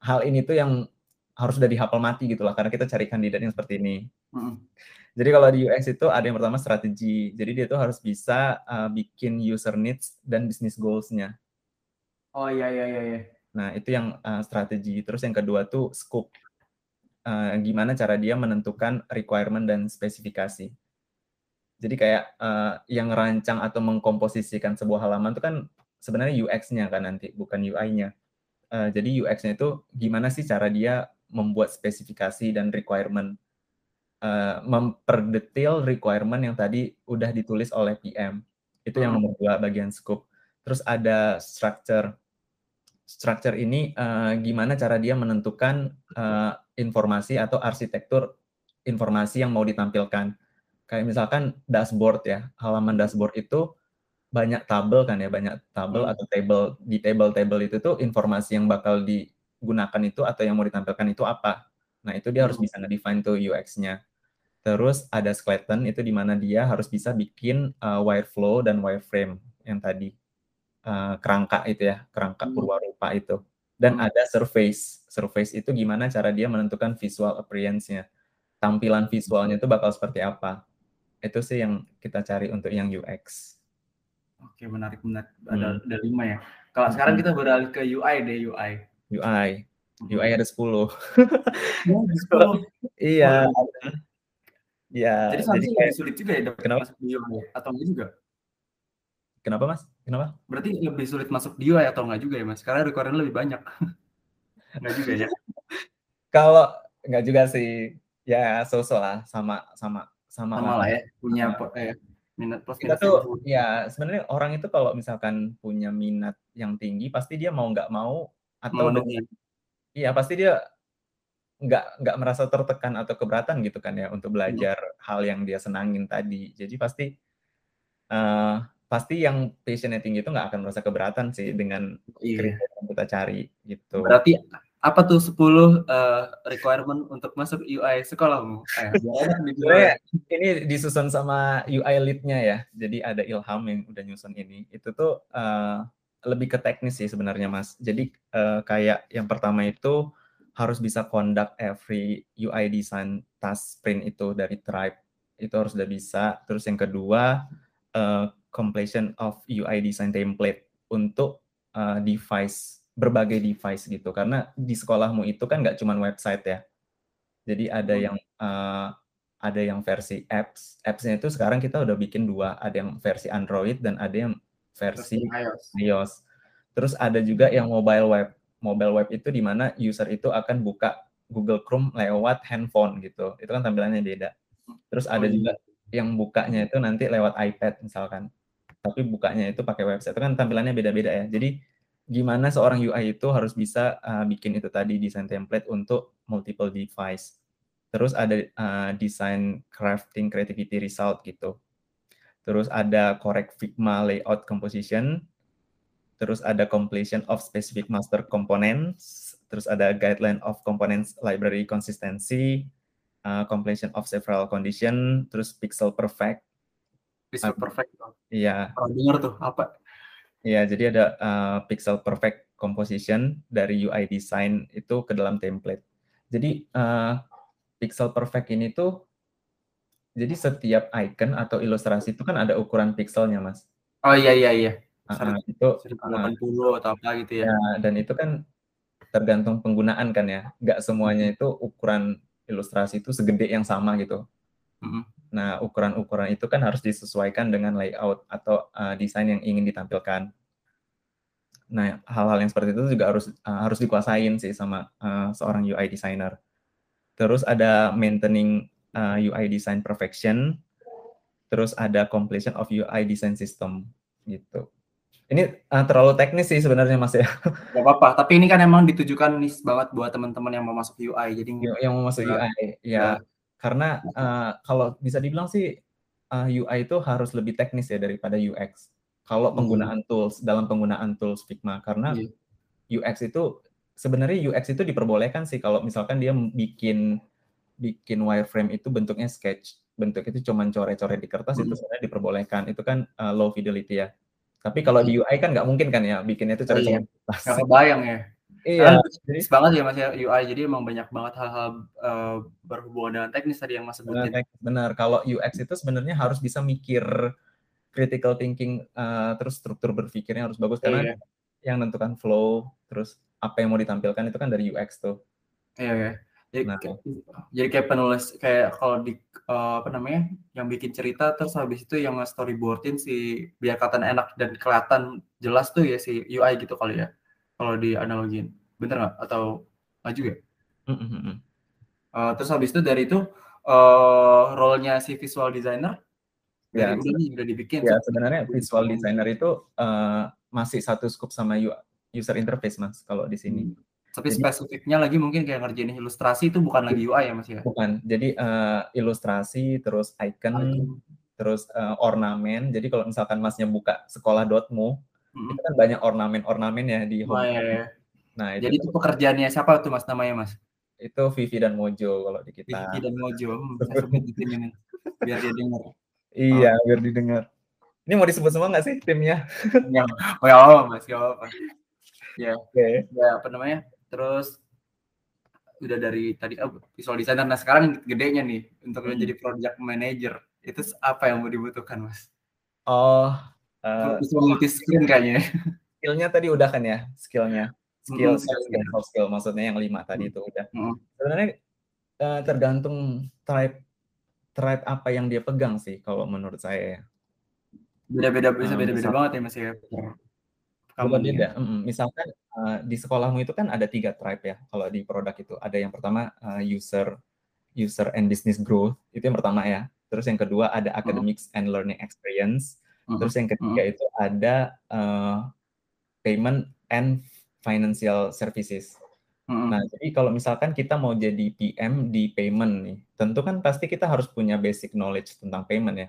hal ini tuh yang harus udah dihafal mati gitu lah, karena kita cari kandidat yang seperti ini. Mhm. Jadi kalau di UX itu ada yang pertama strategi. Jadi dia tuh harus bisa, eee, bikin user needs dan business goals-nya. Oh, iya iya iya iya. Nah, itu yang, eee, strategi. Terus yang kedua tuh scope. Eee, gimana cara dia menentukan requirement dan spesifikasi. Jadi kayak, eee, yang ngerancang atau mengkomposisikan sebuah halaman itu kan sebenarnya UX-nya kan nanti, bukan UI-nya. Eee, jadi UX-nya itu gimana sih cara dia membuat spesifikasi dan requirement, eee, memperdetil requirement yang tadi udah ditulis oleh PM. Itu yang Mhm. nomor 2 bagian scope. Terus ada structure. Structure ini, eee, gimana cara dia menentukan, eee, informasi atau arsitektur informasi yang mau ditampilkan. Kayak misalkan dashboard ya, halaman dashboard itu banyak tabel kan ya, banyak tabel Mhm. atau table. Di tabel-tabel itu tuh informasi yang bakal digunakan itu atau yang mau ditampilkan itu apa. Nah, itu dia harus Mhm. bisa nge-define tuh UX-nya. Terus ada skeleton, itu di mana dia harus bisa bikin, eee, wireflow dan wireframe yang tadi, eee, kerangka itu ya, kerangka Mhm. purwarupa itu. Dan ada surface. Surface itu gimana cara dia menentukan visual appearance-nya. Tampilan visualnya itu bakal seperti apa. Itu sih yang kita cari untuk yang UX. Oke, menarik menarik. Hmm. Ada ada 5 ya. Kalau sekarang Mhm. kita beralih ke UI deh, UI. UI. Mhm. UI ada 10. Oh, ada 10? Iya, ada. Iya, Jadi seharusnya kayak sulit juga ya kenapa? masuk di UI atau enggak juga? Kenapa Mas? Kenapa? Berarti lebih sulit masuk di UI atau enggak juga ya Mas? Karena requirement lebih banyak. Enggak juga ya? Kalau enggak juga sih. Ya so-so lah, sama sama sama Sama lah. ya, punya eh, minat plus Kita minusnya tuh masing-masing. ya sebenarnya orang itu kalau misalkan punya minat yang tinggi, pasti dia mau nggak mau atau iya pasti dia nggak nggak merasa tertekan atau keberatan gitu kan ya untuk Mhm. belajar hal yang dia senangin tadi. Jadi pasti eee, pasti yang passion-nya tinggi itu nggak akan merasa keberatan sih dengan Iya. kriteria yang kita cari, gitu. Berarti apa tuh 10, eee, requirement untuk masuk UI sekolahmu? Eh, jawabnya. ini disusun sama UI lead-nya ya. Jadi ada Ilham yang udah nyusun ini. Itu tuh, eee, lebih ke teknis sih sebenarnya, Mas. Jadi, eee, kayak yang pertama itu harus bisa conduct every UI design task sprint itu dari Tribe. Itu harus udah bisa. Terus yang kedua, eee, completion of UI design template untuk, eee, device, berbagai device gitu. Karena di sekolahmu itu kan nggak cuman website ya. Jadi ada Mhm. yang, eee, ada yang versi apps. Apps-nya itu sekarang kita udah bikin 2, ada yang versi Android dan ada yang Versi iOS. iOS. Terus ada juga yang mobile web. Mobile web itu di mana user itu akan buka Google Chrome lewat handphone gitu. Itu kan tampilannya beda. Terus Oh, ada iya. juga yang bukanya itu nanti lewat iPad misalkan. Tapi bukanya itu pakai website. Itu kan tampilannya beda-beda ya. Jadi gimana seorang UI itu harus bisa, eee, bikin itu tadi desain template untuk multiple device. Terus ada, eee, design crafting creativity result gitu. Terus ada correct Figma layout composition. Terus ada completion of specific master components. Terus ada guideline of components library consistency, eee, completion of several condition, terus pixel perfect. Pixel Ad perfect tuh. iya. Pernah denger tuh, apa? Iya, jadi ada, eee, pixel perfect composition dari UI design itu ke dalam template. Jadi, eee, pixel perfect ini tuh jadi setiap icon atau ilustrasi itu kan ada ukuran pikselnya, Mas. Oh, iya iya iya. uh, itu 1080 atau apa gitu ya. Ya, dan itu kan tergantung penggunaan kan ya. Nggak semuanya itu ukuran ilustrasi itu segede yang sama gitu. Mhm. Nah, ukuran-ukuran itu kan harus disesuaikan dengan layout atau uh, desain yang ingin ditampilkan. Nah, hal-hal yang seperti itu juga harus uh, harus dikuasain sih sama uh, seorang UI designer. Terus ada maintaining uh, UI design perfection, terus ada completion of UI design system gitu. Ini uh, terlalu teknis sih sebenarnya Mas ya. Gak apa-apa, tapi ini kan emang ditujukan nih banget buat teman-teman yang mau masuk UI. Jadi yang mau masuk UI ya. ya. Karena uh, kalau bisa dibilang sih uh, UI itu harus lebih teknis ya daripada UX. Kalau hmm. penggunaan hmm. tools dalam penggunaan tools Figma karena yeah. UX itu sebenarnya UX itu diperbolehkan sih kalau misalkan dia bikin bikin wireframe itu bentuknya sketch, bentuk itu cuma coret-coret di kertas hmm. itu sebenarnya diperbolehkan. Itu kan uh, low fidelity ya. Tapi kalau di UI kan nggak mungkin kan ya bikinnya itu coret-coret. Iya. Nggak kebayang ya. Iya. Jadi banget ya mas ya UI. Jadi emang banyak banget hal-hal uh, berhubungan dengan teknis tadi yang mas sebutin. Benar. Kalau UX itu sebenarnya harus bisa mikir critical thinking, uh, terus struktur berpikirnya harus bagus karena iya. yang menentukan flow, terus apa yang mau ditampilkan itu kan dari UX tuh. Iya ya. Jadi, nah. kayak, jadi kayak penulis kayak kalau di uh, apa namanya yang bikin cerita terus habis itu yang storyboardin si biar kelihatan enak dan kelihatan jelas tuh ya si UI gitu kali ya kalau di analogin bener nggak atau nggak juga mm -hmm. uh, terus habis itu dari itu uh, role-nya si visual designer ya udah, udah dibikin ya sebenarnya visual designer itu uh, masih satu scope sama user interface mas kalau di sini hmm. tapi jadi, spesifiknya lagi mungkin kayak ngerjain ilustrasi itu bukan lagi UI ya mas ya bukan jadi uh, ilustrasi terus icon, icon. terus uh, ornamen jadi kalau misalkan masnya buka sekolah.mo hmm. itu kan banyak ornamen-ornamen ya di home. Oh, iya, iya. Nah, itu Jadi itu pekerjaannya siapa tuh Mas namanya Mas? Itu Vivi dan Mojo kalau di kita. Vivi dan Mojo. Hmm, sini nih. Biar dia dengar. Iya, oh. biar didengar. Ini mau disebut semua nggak sih timnya? ya, oh ya apa Mas, ya apa. Ya, oke. Okay. Ya, apa namanya? Terus udah dari tadi oh, visual designer nah sekarang gedenya nih untuk hmm. menjadi project manager itu apa yang mau dibutuhkan mas? Oh Uh, multi skill kayaknya. Skillnya tadi udah kan ya, skillnya. Skill, mm -hmm. skill, soft skill, maksudnya yang lima tadi itu udah. Mm -hmm. Sebenarnya uh, tergantung tribe tribe apa yang dia pegang sih kalau menurut saya ya. Beda-beda bisa uh, beda-beda banget ya Mas ya. Kamu beda. Mm -hmm. Misalkan uh, di sekolahmu itu kan ada tiga tribe ya kalau di produk itu. Ada yang pertama uh, user user and business growth itu yang pertama ya. Terus yang kedua ada academics mm -hmm. and learning experience. Terus yang ketiga itu ada uh, payment and financial services. Nah, jadi kalau misalkan kita mau jadi PM di payment nih, tentu kan pasti kita harus punya basic knowledge tentang payment ya.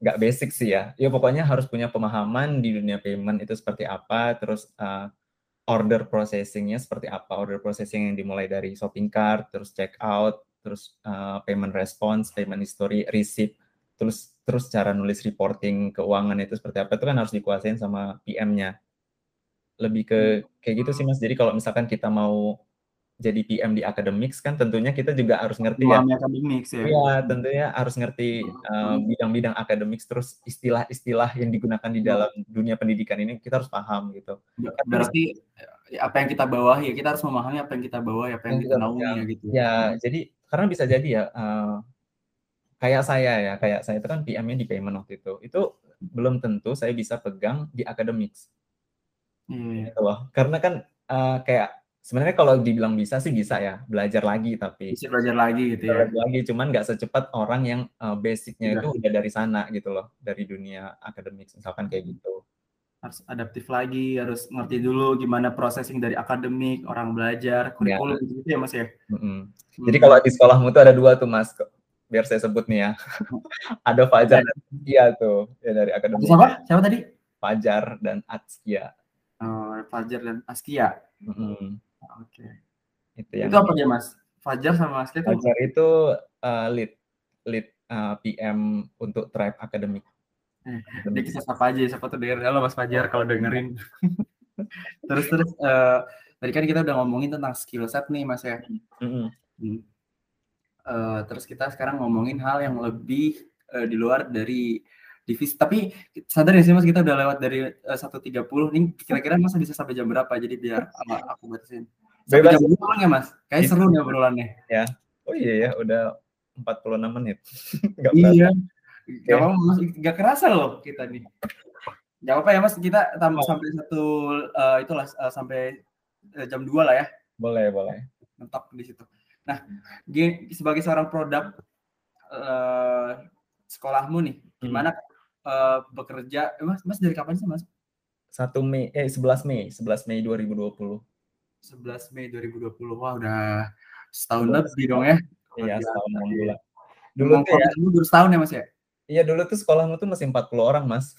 Nggak basic sih ya. Ya pokoknya harus punya pemahaman di dunia payment itu seperti apa, terus uh, order processingnya seperti apa, order processing yang dimulai dari shopping cart, terus check out, terus uh, payment response, payment history, receipt, terus terus cara nulis reporting keuangan itu seperti apa itu kan harus dikuasain sama PM-nya. Lebih ke kayak gitu sih Mas. Jadi kalau misalkan kita mau jadi PM di academics kan tentunya kita juga harus ngerti ya. academics ya. Iya, tentunya harus ngerti bidang hmm. bidang-bidang academics terus istilah-istilah yang digunakan di dalam dunia pendidikan ini kita harus paham gitu. Berarti ya, apa yang kita bawa ya kita harus memahami apa yang kita bawa ya apa yang kita naungi ya, gitu. Ya, jadi karena bisa jadi ya uh, kayak saya ya, kayak saya itu kan PM-nya di payment waktu itu. Itu belum tentu saya bisa pegang di academics. Hmm. Gitu loh. Karena kan uh, kayak sebenarnya kalau dibilang bisa sih bisa ya, belajar lagi tapi bisa belajar lagi gitu ya. Belajar lagi cuman nggak secepat orang yang uh, basicnya ya. itu udah dari sana gitu loh, dari dunia academics misalkan kayak gitu harus adaptif lagi, harus ngerti dulu gimana processing dari akademik, orang belajar, iya. kurikulum ya. gitu ya Mas ya. Mm -hmm. Jadi kalau di sekolahmu tuh ada dua tuh Mas, biar saya sebut nih ya. ada Fajar dan Atskia tuh ya dari akademi. Siapa? Siapa tadi? Fajar dan Atskia. Fajar dan Askia. Mm -hmm. Oke. Okay. Itu yang Itu apa ya, Mas? Fajar sama Askia itu? Fajar itu uh, lead lead uh, eh, PM untuk Tribe Academic. Eh, kita sapa aja, siapa tuh dengerin halo Mas Fajar kalau dengerin. terus terus uh, tadi kan kita udah ngomongin tentang skill set nih Mas ya. Mm -hmm. hmm uh, terus kita sekarang ngomongin hal yang lebih uh, di luar dari divisi. Tapi sadar ya sih Mas kita udah lewat dari uh, 1.30 nih kira-kira Mas bisa sampai jam berapa jadi biar aku batasin. Sampai Bebas. jam berapa ya Mas? Kayak seru nih obrolannya. Ya. Oh iya ya, udah 46 menit. Gak iya. Gak apa Mas, gak kerasa loh kita nih. Gak apa-apa ya Mas, kita tambah oh. sampai satu uh, itulah uh, sampai uh, jam 2 lah ya. Boleh, boleh. Mentok di situ. Nah, sebagai seorang produk uh, sekolahmu nih, hmm. Uh, bekerja? Eh, mas, mas dari kapan sih mas? 1 Mei, eh 11 Mei, 11 Mei 2020. 11 Mei 2020, wah udah setahun lebih dong ya. Iya, setahun enam bulan. Dulu tuh ya, dulu setahun ya mas ya? Iya dulu tuh sekolahmu tuh masih 40 orang mas.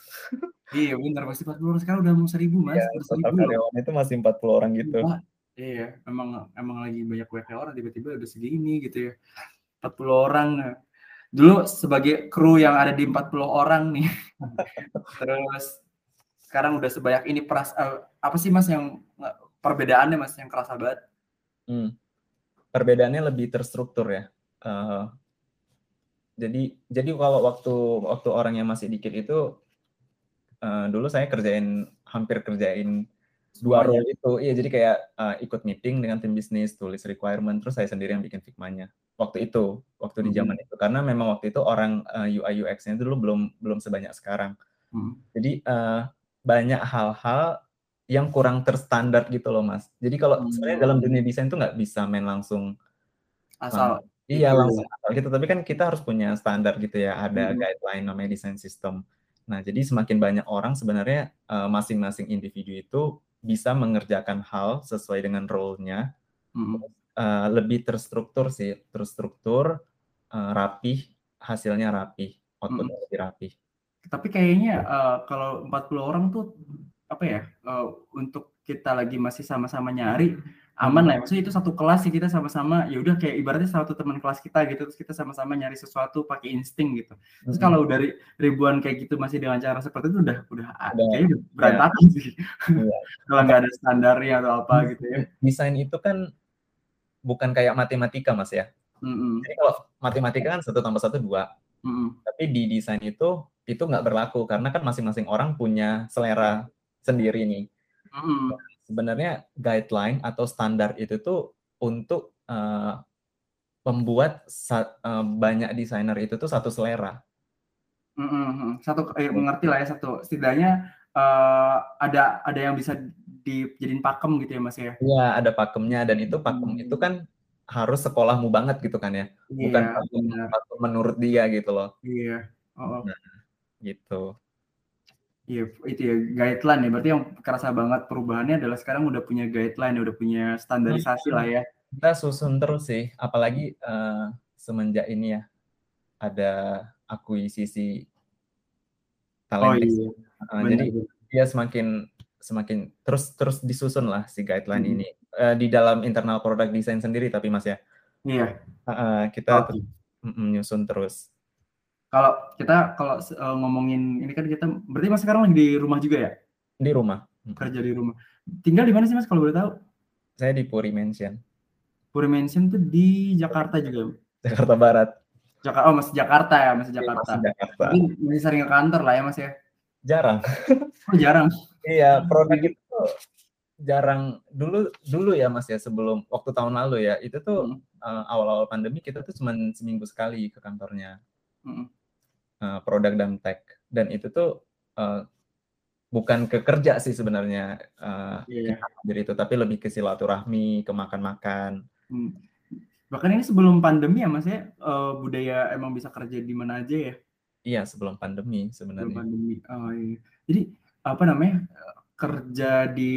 iya benar masih 40 orang sekarang udah mau seribu mas. Iya, total karyawan itu masih 40 orang gitu. Iya, iya emang emang lagi banyak WK orang tiba-tiba udah segini gitu ya. 40 orang. Dulu sebagai kru yang ada di 40 orang nih. Terus sekarang udah sebanyak ini peras uh, apa sih mas yang perbedaannya mas yang kerasa banget? Hmm. Perbedaannya lebih terstruktur ya. Uh, jadi jadi kalau waktu waktu orang yang masih dikit itu uh, dulu saya kerjain hampir kerjain dua role itu iya jadi kayak uh, ikut meeting dengan tim bisnis tulis requirement terus saya sendiri yang bikin figmanya waktu itu waktu di zaman hmm. itu karena memang waktu itu orang uh, UI UX-nya dulu belum belum sebanyak sekarang hmm. jadi uh, banyak hal-hal yang kurang terstandar gitu loh mas jadi kalau hmm. sebenarnya dalam dunia desain tuh nggak bisa main langsung asal Iya gitu. langsung gitu, tapi kan kita harus punya standar gitu ya, ada hmm. guideline namanya design system. Nah, jadi semakin banyak orang sebenarnya uh, masing-masing individu itu bisa mengerjakan hal sesuai dengan role-nya, hmm. Uh, lebih terstruktur sih, terstruktur, uh, rapih, hasilnya rapih, output hmm. lebih rapih. Tapi kayaknya uh, kalau 40 orang tuh apa ya, uh, untuk kita lagi masih sama-sama nyari aman lah ya. maksudnya itu satu kelas sih kita sama-sama ya udah kayak ibaratnya satu teman kelas kita gitu terus kita sama-sama nyari sesuatu pakai insting gitu terus kalau dari ribuan kayak gitu masih dengan cara seperti itu udah udah, udah kayaknya berantakan ya. sih iya. kalau nggak ada standarnya atau apa gitu ya desain itu kan bukan kayak matematika mas ya mm-hmm. jadi kalau matematika kan satu tambah satu dua mm-hmm. tapi di desain itu itu nggak berlaku karena kan masing-masing orang punya selera sendiri nih mm-hmm sebenarnya guideline atau standar itu tuh untuk uh, membuat uh, banyak desainer itu tuh satu selera. Mm-hmm. Satu eh, mengerti lah ya satu setidaknya uh, ada ada yang bisa dijadiin pakem gitu ya mas ya? Iya ada pakemnya dan itu pakem hmm. itu kan harus sekolahmu banget gitu kan ya, yeah, bukan pakem, pakem menurut dia gitu loh. Iya. Oh, oh. Nah, gitu. Iya, itu ya guideline ya. Berarti yang kerasa banget perubahannya adalah sekarang udah punya guideline, udah punya standarisasi lah ya. Kita susun terus sih, apalagi uh, semenjak ini ya ada akuisisi talent. Oh, iya. Uh, jadi dia semakin semakin terus terus disusun lah si guideline hmm. ini uh, di dalam internal produk desain sendiri tapi mas ya. Iya. Uh, kita okay. nyusun terus. Kalau kita kalau uh, ngomongin ini kan kita berarti Mas sekarang lagi di rumah juga ya? Di rumah. Kerja di rumah. Tinggal di mana sih Mas kalau boleh tahu? Saya di Puri Mansion. Puri Mansion tuh di Jakarta juga. Jakarta Barat. Jakarta oh masih Jakarta ya, masih Jakarta. Masih Jakarta. Tapi masih sering ke kantor lah ya Mas ya? Jarang. Oh, jarang. iya, produk itu jarang dulu dulu ya Mas ya sebelum waktu tahun lalu ya itu tuh hmm. uh, awal-awal pandemi kita tuh cuma seminggu sekali ke kantornya. Hmm. Eh, produk dan tech dan itu tuh uh, bukan ke kerja sih sebenarnya uh, yeah. dari itu tapi lebih ke silaturahmi ke makan-makan hmm. bahkan ini sebelum pandemi ya mas ya uh, budaya emang bisa kerja di mana aja ya iya sebelum pandemi sebenarnya. sebelum pandemi. Oh, iya. jadi apa namanya kerja di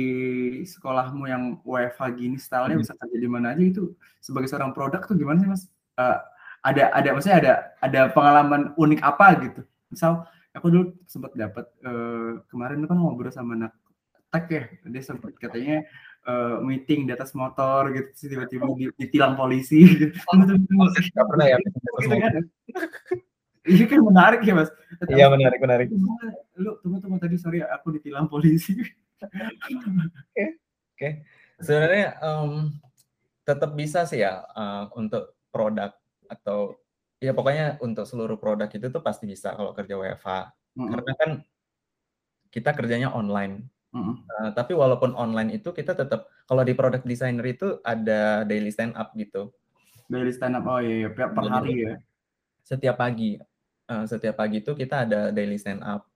sekolahmu yang WFH gini stylenya hmm. bisa kerja di mana aja itu sebagai seorang produk tuh gimana sih mas? Uh, ada ada maksudnya ada ada pengalaman unik apa gitu? Misal aku dulu sempat dapat uh, kemarin kan ngobrol sama anak tech ya. Dia sempat katanya uh, meeting di atas motor gitu tiba-tiba ditilang polisi gitu. Oh, pernah ya? Gitu kan Iya kan menarik ya mas. Iya menarik menarik. Lu tunggu tunggu tadi sorry aku ditilang polisi. Oke. Okay. Okay. Sebenarnya um, tetap bisa sih ya uh, untuk produk atau Ya pokoknya untuk seluruh produk itu tuh pasti bisa kalau kerja WFH. Mhm. Karena kan kita kerjanya online. Mhm. Uh, tapi walaupun online itu kita tetap kalau di product designer itu ada daily stand up gitu. Daily stand up. Oh iya, iya. per hari ya. Setiap pagi. Uh, setiap pagi itu kita ada daily stand up.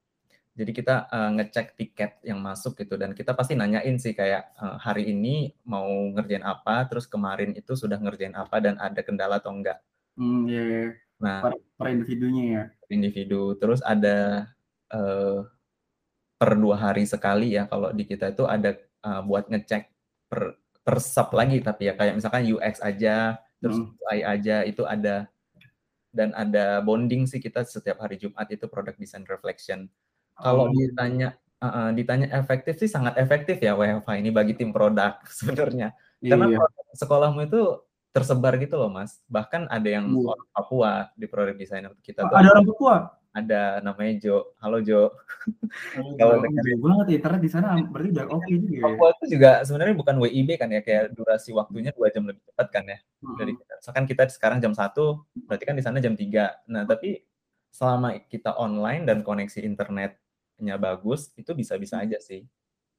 Jadi kita uh, ngecek tiket yang masuk gitu dan kita pasti nanyain sih kayak uh, hari ini mau ngerjain apa, terus kemarin itu sudah ngerjain apa dan ada kendala atau enggak. Hmm, iya, iya. Nah, Per, per individunya ya. individu. Terus ada uh, per dua hari sekali ya kalau di kita itu ada uh, buat ngecek per per sub lagi tapi ya kayak misalkan UX aja, terus Mhm. UI aja itu ada dan ada bonding sih kita setiap hari Jumat itu product design reflection. Kalau Oh. ditanya heeh, ditanya efektif sih sangat efektif ya WFH ini bagi tim produk sebenarnya. Karena Iya. produk sekolahmu itu tersebar gitu loh, Mas. Bahkan ada yang Iya. orang Papua di product designer kita Oh, tuh ada orang Papua? Ada namanya Jo. Halo Jo. Kalau dengerin banget ya internet di sana berarti udah oke juga ya? Papua itu juga sebenarnya bukan WIB kan ya, kayak durasi waktunya 2 jam lebih cepat kan ya dari Mhm. kita. Misalkan kita sekarang jam 1, berarti kan di sana jam 3. Nah, tapi selama kita online dan koneksi internetnya bagus, itu bisa-bisa aja sih.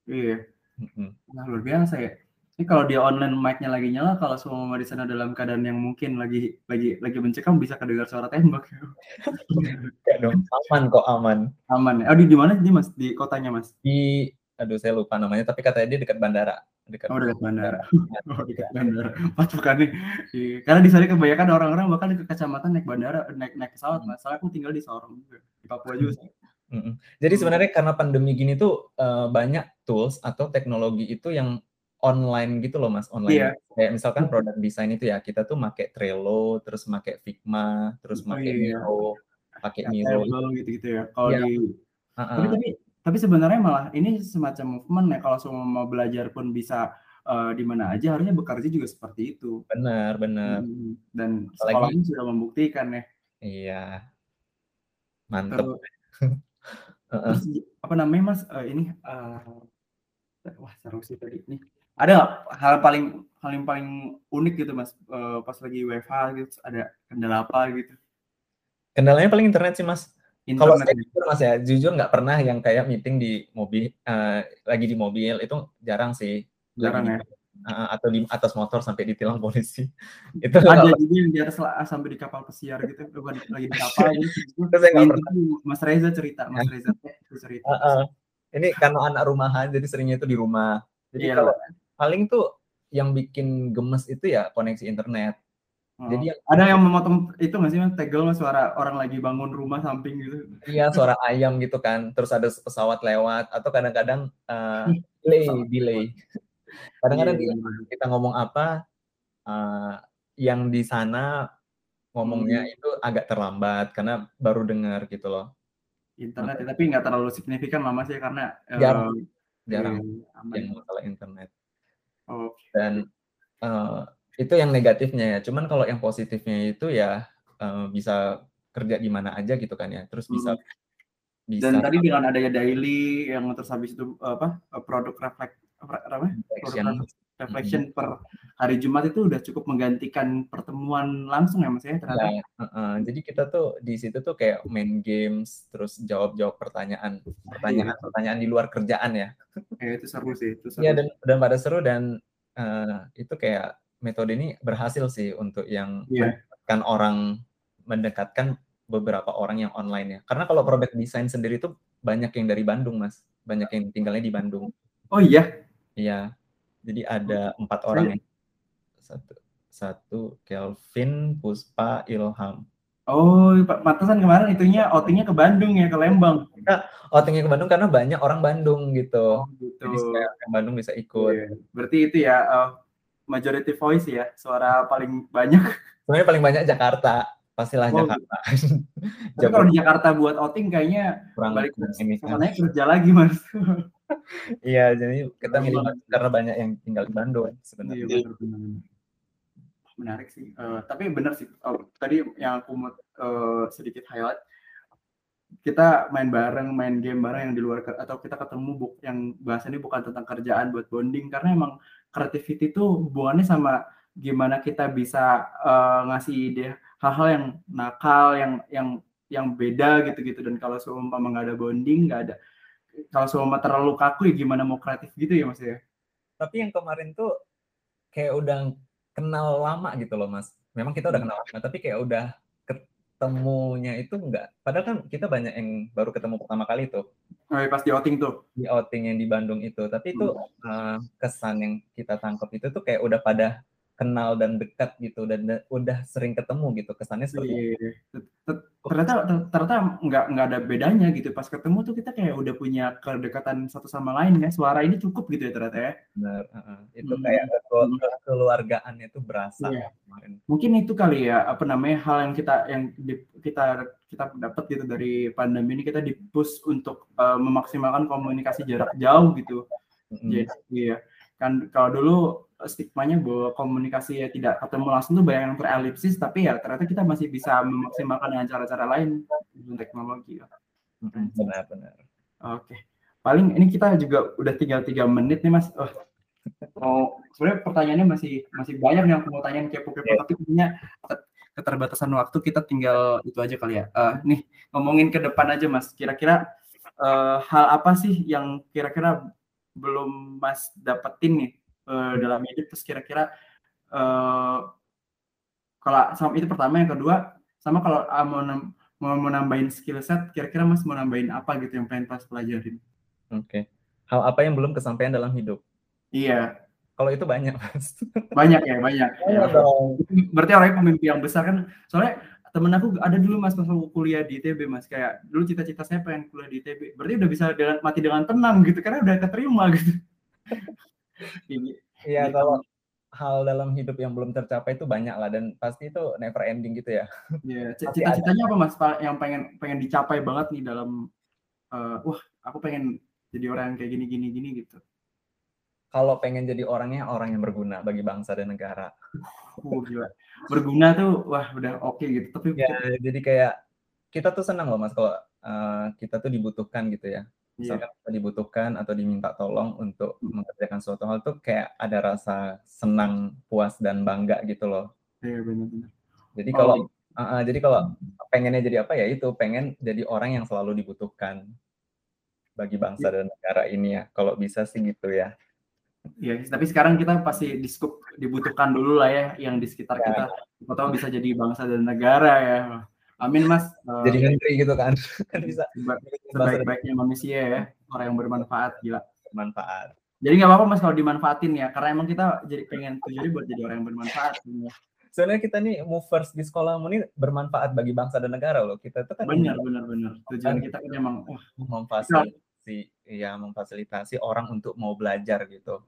Iya. Mhm. Wah, luar biasa ya. Ini kalau dia online mic-nya lagi nyala, kalau semua di sana dalam keadaan yang mungkin lagi lagi lagi mencekam bisa kedengar suara tembak. Enggak dong, aman kok, aman. Aman ya. Oh, di di mana nih, Mas? Di kotanya, Mas? Di aduh saya lupa namanya, tapi katanya dia dekat bandara. Dekat Oh, dekat bandara. Iya, Oh, dekat bandara. Pas bukan nih. Iya. Karena di sana kebanyakan orang-orang bahkan ke kecamatan naik bandara, naik naik pesawat. Mas. Soalnya aku tinggal di Sorong juga. Di Papua juga sih. Jadi Hmm. sebenarnya karena pandemi gini tuh, eee, banyak tools atau teknologi itu yang online gitu loh, Mas, online. Kayak misalkan Mhm. product design itu ya, kita tuh make Trello, terus make Figma, terus Oh, make iya. Miro, pakai Miro itu. Airtable gitu-gitu ya. Kalau Iya. di tapi Heeh. tapi tapi sebenarnya malah ini semacam movement ya kalau semua mau belajar pun bisa, eee, di mana aja harusnya bekerja juga seperti itu. Bener bener. Mhm. Dan Apalagi sekolah pun sudah membuktikan ya. Iya. Mantep. Terus Heeh. terus gi apa namanya, Mas, eee, ini, eee, wah seru sih tadi nih. Ada nggak hal paling hal yang paling unik gitu, Mas, eee, pas lagi WFH gitu, ada kendala apa gitu? Kendalanya paling internet sih, Mas. Kalau saya ya? jujur, Mas, ya, jujur nggak pernah yang kayak meeting di mobil eee, lagi di mobil, itu jarang sih. Lagi Jarang di ya? heeh, atau di atas motor sampai ditilang polisi. Itu Ada juga yang di atas sampai di kapal pesiar gitu, eh, bukan lagi di kapal gitu, Itu saya pernah. Mas Reza cerita Mas Reza cerita terus. Heeh. Ini karena anak rumahan, jadi seringnya itu di rumah. Jadi Iya kalau. Paling tuh yang bikin gemes itu ya koneksi internet. Oh, Jadi yang ada yang memotong itu nggak sih, Mas, tegel, Mas, suara orang lagi bangun rumah samping gitu? iya, suara ayam gitu kan, terus ada pesawat lewat atau kadang-kadang, eee, delay delay. Iya, Kadang-kadang iya, delay bener. kita ngomong apa, eee, yang di sana ngomongnya Hmm. itu agak terlambat karena baru dengar gitu loh. Internet ya, tapi nggak terlalu signifikan lah, Mas, ya, karena, Jarang sih, jarang iya, aman yang ya. masalah internet. Oke. Dan, eee, itu yang negatifnya ya, cuman kalau yang positifnya itu ya, eee, bisa kerja di mana aja gitu kan ya, terus bisa Mhm. bisa Dan tadi dengan adanya daily yang terus habis itu, apa, produk reflect apa namanya, produk reflection. Reflection per hari Jumat itu udah cukup menggantikan pertemuan langsung ya, Mas, ya, Iya, ternyata? heeh. Jadi kita tuh di situ tuh kayak main games, terus jawab-jawab pertanyaan Iya. pertanyaan-pertanyaan di luar kerjaan ya. Ya itu seru sih, itu Iya seru dan sih. dan pada seru dan, eee, itu kayak metode ini berhasil sih untuk yang Iya. mendekatkan orang mendekatkan beberapa orang yang online ya. Karena kalau product design sendiri tuh banyak yang dari Bandung, Mas, banyak yang tinggalnya di Bandung. Oh iya? Iya. Jadi Oh, ada 4 orang saya ya. Satu satu Kelvin, Puspa, Ilham. Oh, pa pantesan kemarin itunya outing-nya ke Bandung ya, ke Lembang? Kita outing-nya ke Bandung karena banyak orang Bandung gitu. Oh, gitu. Jadi supaya orang Bandung bisa ikut. Iya, berarti itu ya, eee, majority voice ya, suara paling banyak. Sebenarnya paling banyak Jakarta, pastilah Oh, Jakarta. tapi kalau di Jakarta buat outing kayaknya kurang balik ke kerja lagi, Mas. Iya, jadi kita milih karena banyak yang tinggal di Bandung Iya, sebenarnya. bener bener bener. Menarik sih, eee, tapi bener sih, eee, tadi yang aku mau, eee, sedikit highlight, kita main bareng, main game bareng yang di luar atau kita ketemu buk yang bahasannya bukan tentang kerjaan buat bonding, karena emang creativity itu hubungannya sama gimana kita bisa uh, ngasih ide hal-hal yang nakal, yang yang yang beda gitu-gitu dan kalau seumpama nggak ada bonding, nggak ada kalau seumpama terlalu kaku ya gimana mau kreatif gitu ya Mas ya. Tapi yang kemarin tuh kayak udah kenal lama gitu loh Mas. Memang kita udah hmm. kenal lama, tapi kayak udah ketemunya itu enggak. Padahal kan kita banyak yang baru ketemu pertama kali tuh. Oh, ya, pas di outing tuh. Di outing yang di Bandung itu. Tapi itu hmm. uh, kesan yang kita tangkap itu tuh kayak udah pada kenal dan dekat gitu dan udah sering ketemu gitu kesannya seperti iya, iya. ternyata ternyata nggak nggak ada bedanya gitu pas ketemu tuh kita kayak udah punya kedekatan satu sama lain ya suara ini cukup gitu ya ternyata ya benar uh, itu hmm. kayak keluargaannya tuh berasa iya. kemarin mungkin itu kali ya apa namanya hal yang kita yang di, kita kita dapat gitu dari pandemi ini kita dipus untuk uh, memaksimalkan komunikasi jarak jauh gitu hmm. jadi iya kan kalau dulu stigmanya bahwa komunikasi ya tidak ketemu langsung tuh banyak yang terelipsis tapi ya ternyata kita masih bisa memaksimalkan dengan cara-cara lain dengan teknologi ya. Benar-benar. Oke. Paling ini kita juga udah tinggal tiga menit nih mas. Oh, oh sebenarnya pertanyaannya masih masih banyak yang mau tanyain kepo-kepo yeah. tapi punya keterbatasan waktu kita tinggal itu aja kali ya. Uh, nih ngomongin ke depan aja mas. Kira-kira uh, hal apa sih yang kira-kira belum mas dapetin nih uh, dalam hidup terus kira-kira uh, kalau sama itu pertama. Yang kedua sama kalau uh, mau mau menambahin skill set kira-kira mas mau nambahin apa gitu yang pengen pas pelajarin? Oke. Okay. hal apa yang belum kesampaian dalam hidup? Iya. Kalau itu banyak mas. Banyak ya banyak. Ya. berarti orangnya pemimpi yang besar kan. Soalnya temen aku ada dulu mas pas aku kuliah di ITB mas kayak dulu cita-cita saya pengen kuliah di ITB berarti udah bisa dengan, mati dengan tenang gitu karena udah keterima gitu Iya kalau hal dalam hidup yang belum tercapai itu banyak lah dan pasti itu never ending gitu ya. Iya. Cita-citanya apa mas? Yang pengen pengen dicapai banget nih dalam uh, wah aku pengen jadi orang yang kayak gini gini gini gitu. Kalau pengen jadi orangnya orang yang berguna bagi bangsa dan negara. Oh, gila. Berguna tuh wah udah oke okay gitu. Tapi ya, jadi kayak kita tuh senang loh mas kalau uh, kita tuh dibutuhkan gitu ya misalkan yeah. dibutuhkan atau diminta tolong untuk hmm. mengerjakan suatu hal tuh kayak ada rasa senang, puas dan bangga gitu loh. Iya yeah, benar-benar. Jadi oh, kalau uh, uh, jadi kalau pengennya jadi apa ya itu pengen jadi orang yang selalu dibutuhkan bagi bangsa yeah. dan negara ini ya. Kalau bisa sih gitu ya. Iya, tapi sekarang kita pasti diskup dibutuhkan dulu lah ya yang di sekitar ya. kita. Atau bisa jadi bangsa dan negara ya. Amin mas. Jadi uh, menteri gitu kan. kan bisa. Sebaik-baiknya manusia ya. Orang yang bermanfaat gila. Bermanfaat. Jadi nggak apa-apa mas kalau dimanfaatin ya. Karena emang kita jadi pengen tujuannya buat jadi orang yang bermanfaat. Soalnya kita nih movers di sekolah ini bermanfaat bagi bangsa dan negara loh. Kita tuh kan benar benar benar. Tujuan kita kan emang wah, memfasilitasi ya memfasilitasi orang untuk mau belajar gitu.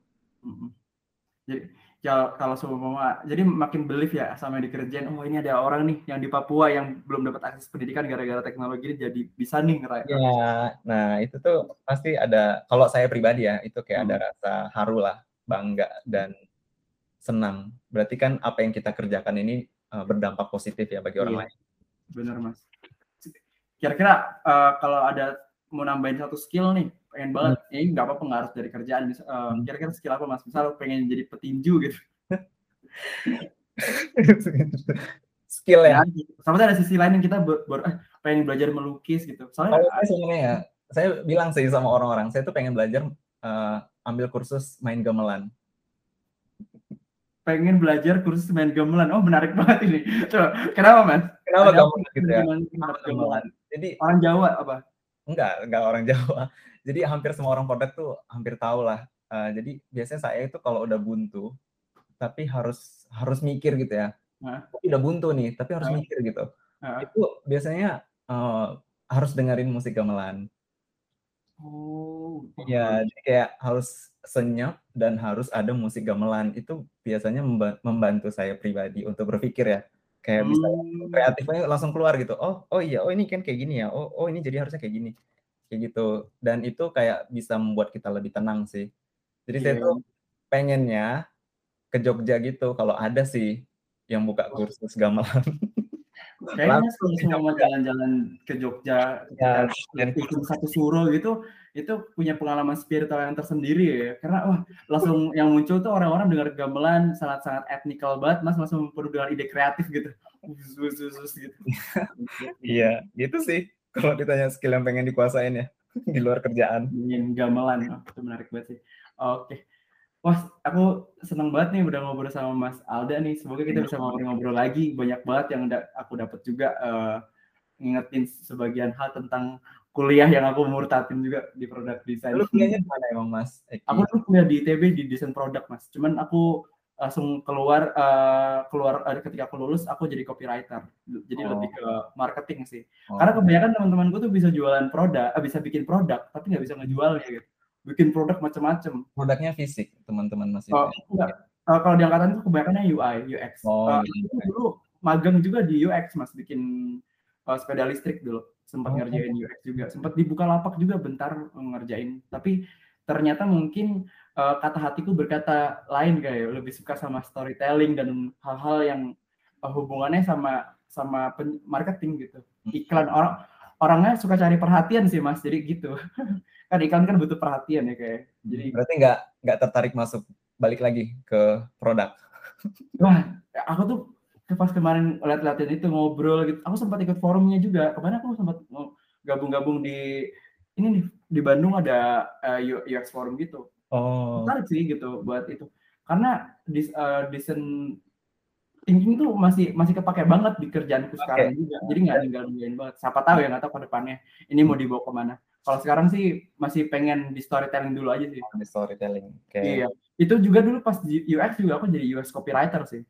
Jadi ya kalau semua jadi makin belief ya sama yang dikerjain oh ini ada orang nih yang di Papua yang belum dapat akses pendidikan gara-gara teknologi ini jadi bisa nih. Ya, nah itu tuh pasti ada kalau saya pribadi ya itu kayak hmm. ada rasa haru lah, bangga dan senang. Berarti kan apa yang kita kerjakan ini uh, berdampak positif ya bagi orang iya. lain. Benar mas. Kira-kira uh, kalau ada mau nambahin satu skill nih pengen banget. Hmm. ini nggak apa-apa nggak harus dari kerjaan. Uh, kira-kira skill apa mas? Misal pengen jadi petinju gitu. Skill ya, ya sama ada sisi lain yang kita ber, ber, eh, pengen belajar melukis gitu. Soalnya oh, saya sebenarnya ya saya bilang sih sama orang-orang saya tuh pengen belajar uh, ambil kursus main gamelan. Pengen belajar kursus main gamelan. Oh menarik banget ini. Coba kenapa mas? Kenapa gamelan gitu ya? gamelan? Jadi orang Jawa apa enggak enggak orang Jawa jadi hampir semua orang produk tuh hampir tahu lah. Uh, jadi biasanya saya itu kalau udah buntu, tapi harus harus mikir gitu ya. Nah. Udah buntu nih, tapi harus nah. mikir gitu. Nah. Itu biasanya uh, harus dengerin musik gamelan. Oh. Ya, jadi kayak harus senyap dan harus ada musik gamelan. Itu biasanya membantu saya pribadi untuk berpikir ya. Kayak hmm. bisa kreatifnya langsung keluar gitu. Oh, oh iya, oh ini kan kayak gini ya. Oh, oh ini jadi harusnya kayak gini kayak gitu dan itu kayak bisa membuat kita lebih tenang sih jadi yeah. saya tuh iya. pengennya ke Jogja gitu kalau ada sih yang buka kursus gamelan Kayaknya kalau semua mau jalan-jalan ke Jogja, Ya, dan ikut satu suro gitu, itu punya pengalaman spiritual yang tersendiri ya. Karena wah, langsung yang muncul tuh orang-orang dengar gamelan sangat-sangat etnikal banget, Mas langsung penuh dengan ide kreatif gitu. Gitu. Iya, gitu sih. Kalau ditanya skill yang pengen dikuasain ya di luar kerjaan. Ingin gamelan, oh, itu menarik banget sih. Oke. Wah, aku seneng banget nih udah ngobrol sama Mas Alda nih. Semoga kita bisa ngobrol-ngobrol lagi. Banyak banget yang da aku dapat juga uh, ngingetin sebagian hal tentang kuliah yang aku murtatin juga di produk desain. Lu kuliahnya di mana emang Mas? Eki? Aku tuh kuliah di ITB di desain produk Mas. Cuman aku langsung keluar uh, keluar uh, ketika aku lulus aku jadi copywriter. Jadi oh. lebih ke marketing sih. Oh. Karena kebanyakan teman-temanku tuh bisa jualan produk, uh, bisa bikin produk tapi nggak bisa ngejualnya gitu bikin produk macam-macam. Produknya fisik, teman-teman masih. Oh, enggak. Uh, kalau di angkatan itu kebanyakan UI, UX. Oh, uh, iya. dulu magang juga di UX, Mas, bikin uh, sepeda listrik dulu. Sempat oh. ngerjain UX juga. Sempat dibuka lapak juga bentar ngerjain. Tapi ternyata mungkin uh, kata hatiku berkata lain kayak lebih suka sama storytelling dan hal-hal yang uh, hubungannya sama sama marketing gitu. Hmm. Iklan orang orangnya suka cari perhatian sih mas. Jadi gitu. Kan iklan kan butuh perhatian ya kayak. Jadi berarti nggak nggak tertarik masuk balik lagi ke produk? Wah aku tuh pas kemarin lihat-liatin itu ngobrol gitu. Aku sempat ikut forumnya juga. Kemarin aku sempat gabung-gabung di ini nih di Bandung ada uh, eh, UX forum gitu. Oh. Menarik sih gitu buat itu. Karena dis, uh, desain thinking tuh masih masih kepake banget di kerjaanku okay. sekarang juga. Jadi nggak tinggal banget. Siapa tahu ya nggak tahu ke depannya ini mau dibawa ke mana. Kalau sekarang sih masih pengen di storytelling dulu aja sih. Di storytelling. Okay. Iya. Itu juga dulu pas di UX juga aku jadi UX copywriter sih.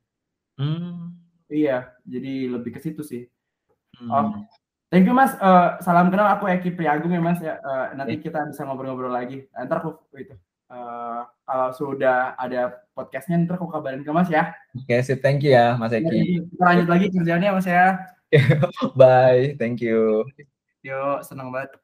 Hmm. Iya, jadi lebih ke situ sih. Hmm. Oh, thank you Mas. Uh, salam kenal aku Eki Priagung ya Mas ya. Uh, nanti kita bisa ngobrol-ngobrol lagi. Ntar aku itu uh, kalau sudah ada podcastnya ntar aku kabarin ke Mas ya. Oke, okay, sip. Thank you ya Mas Eki. Kita lanjut lagi kerjanya Mas ya. Bye. Thank you. Yuk, senang banget.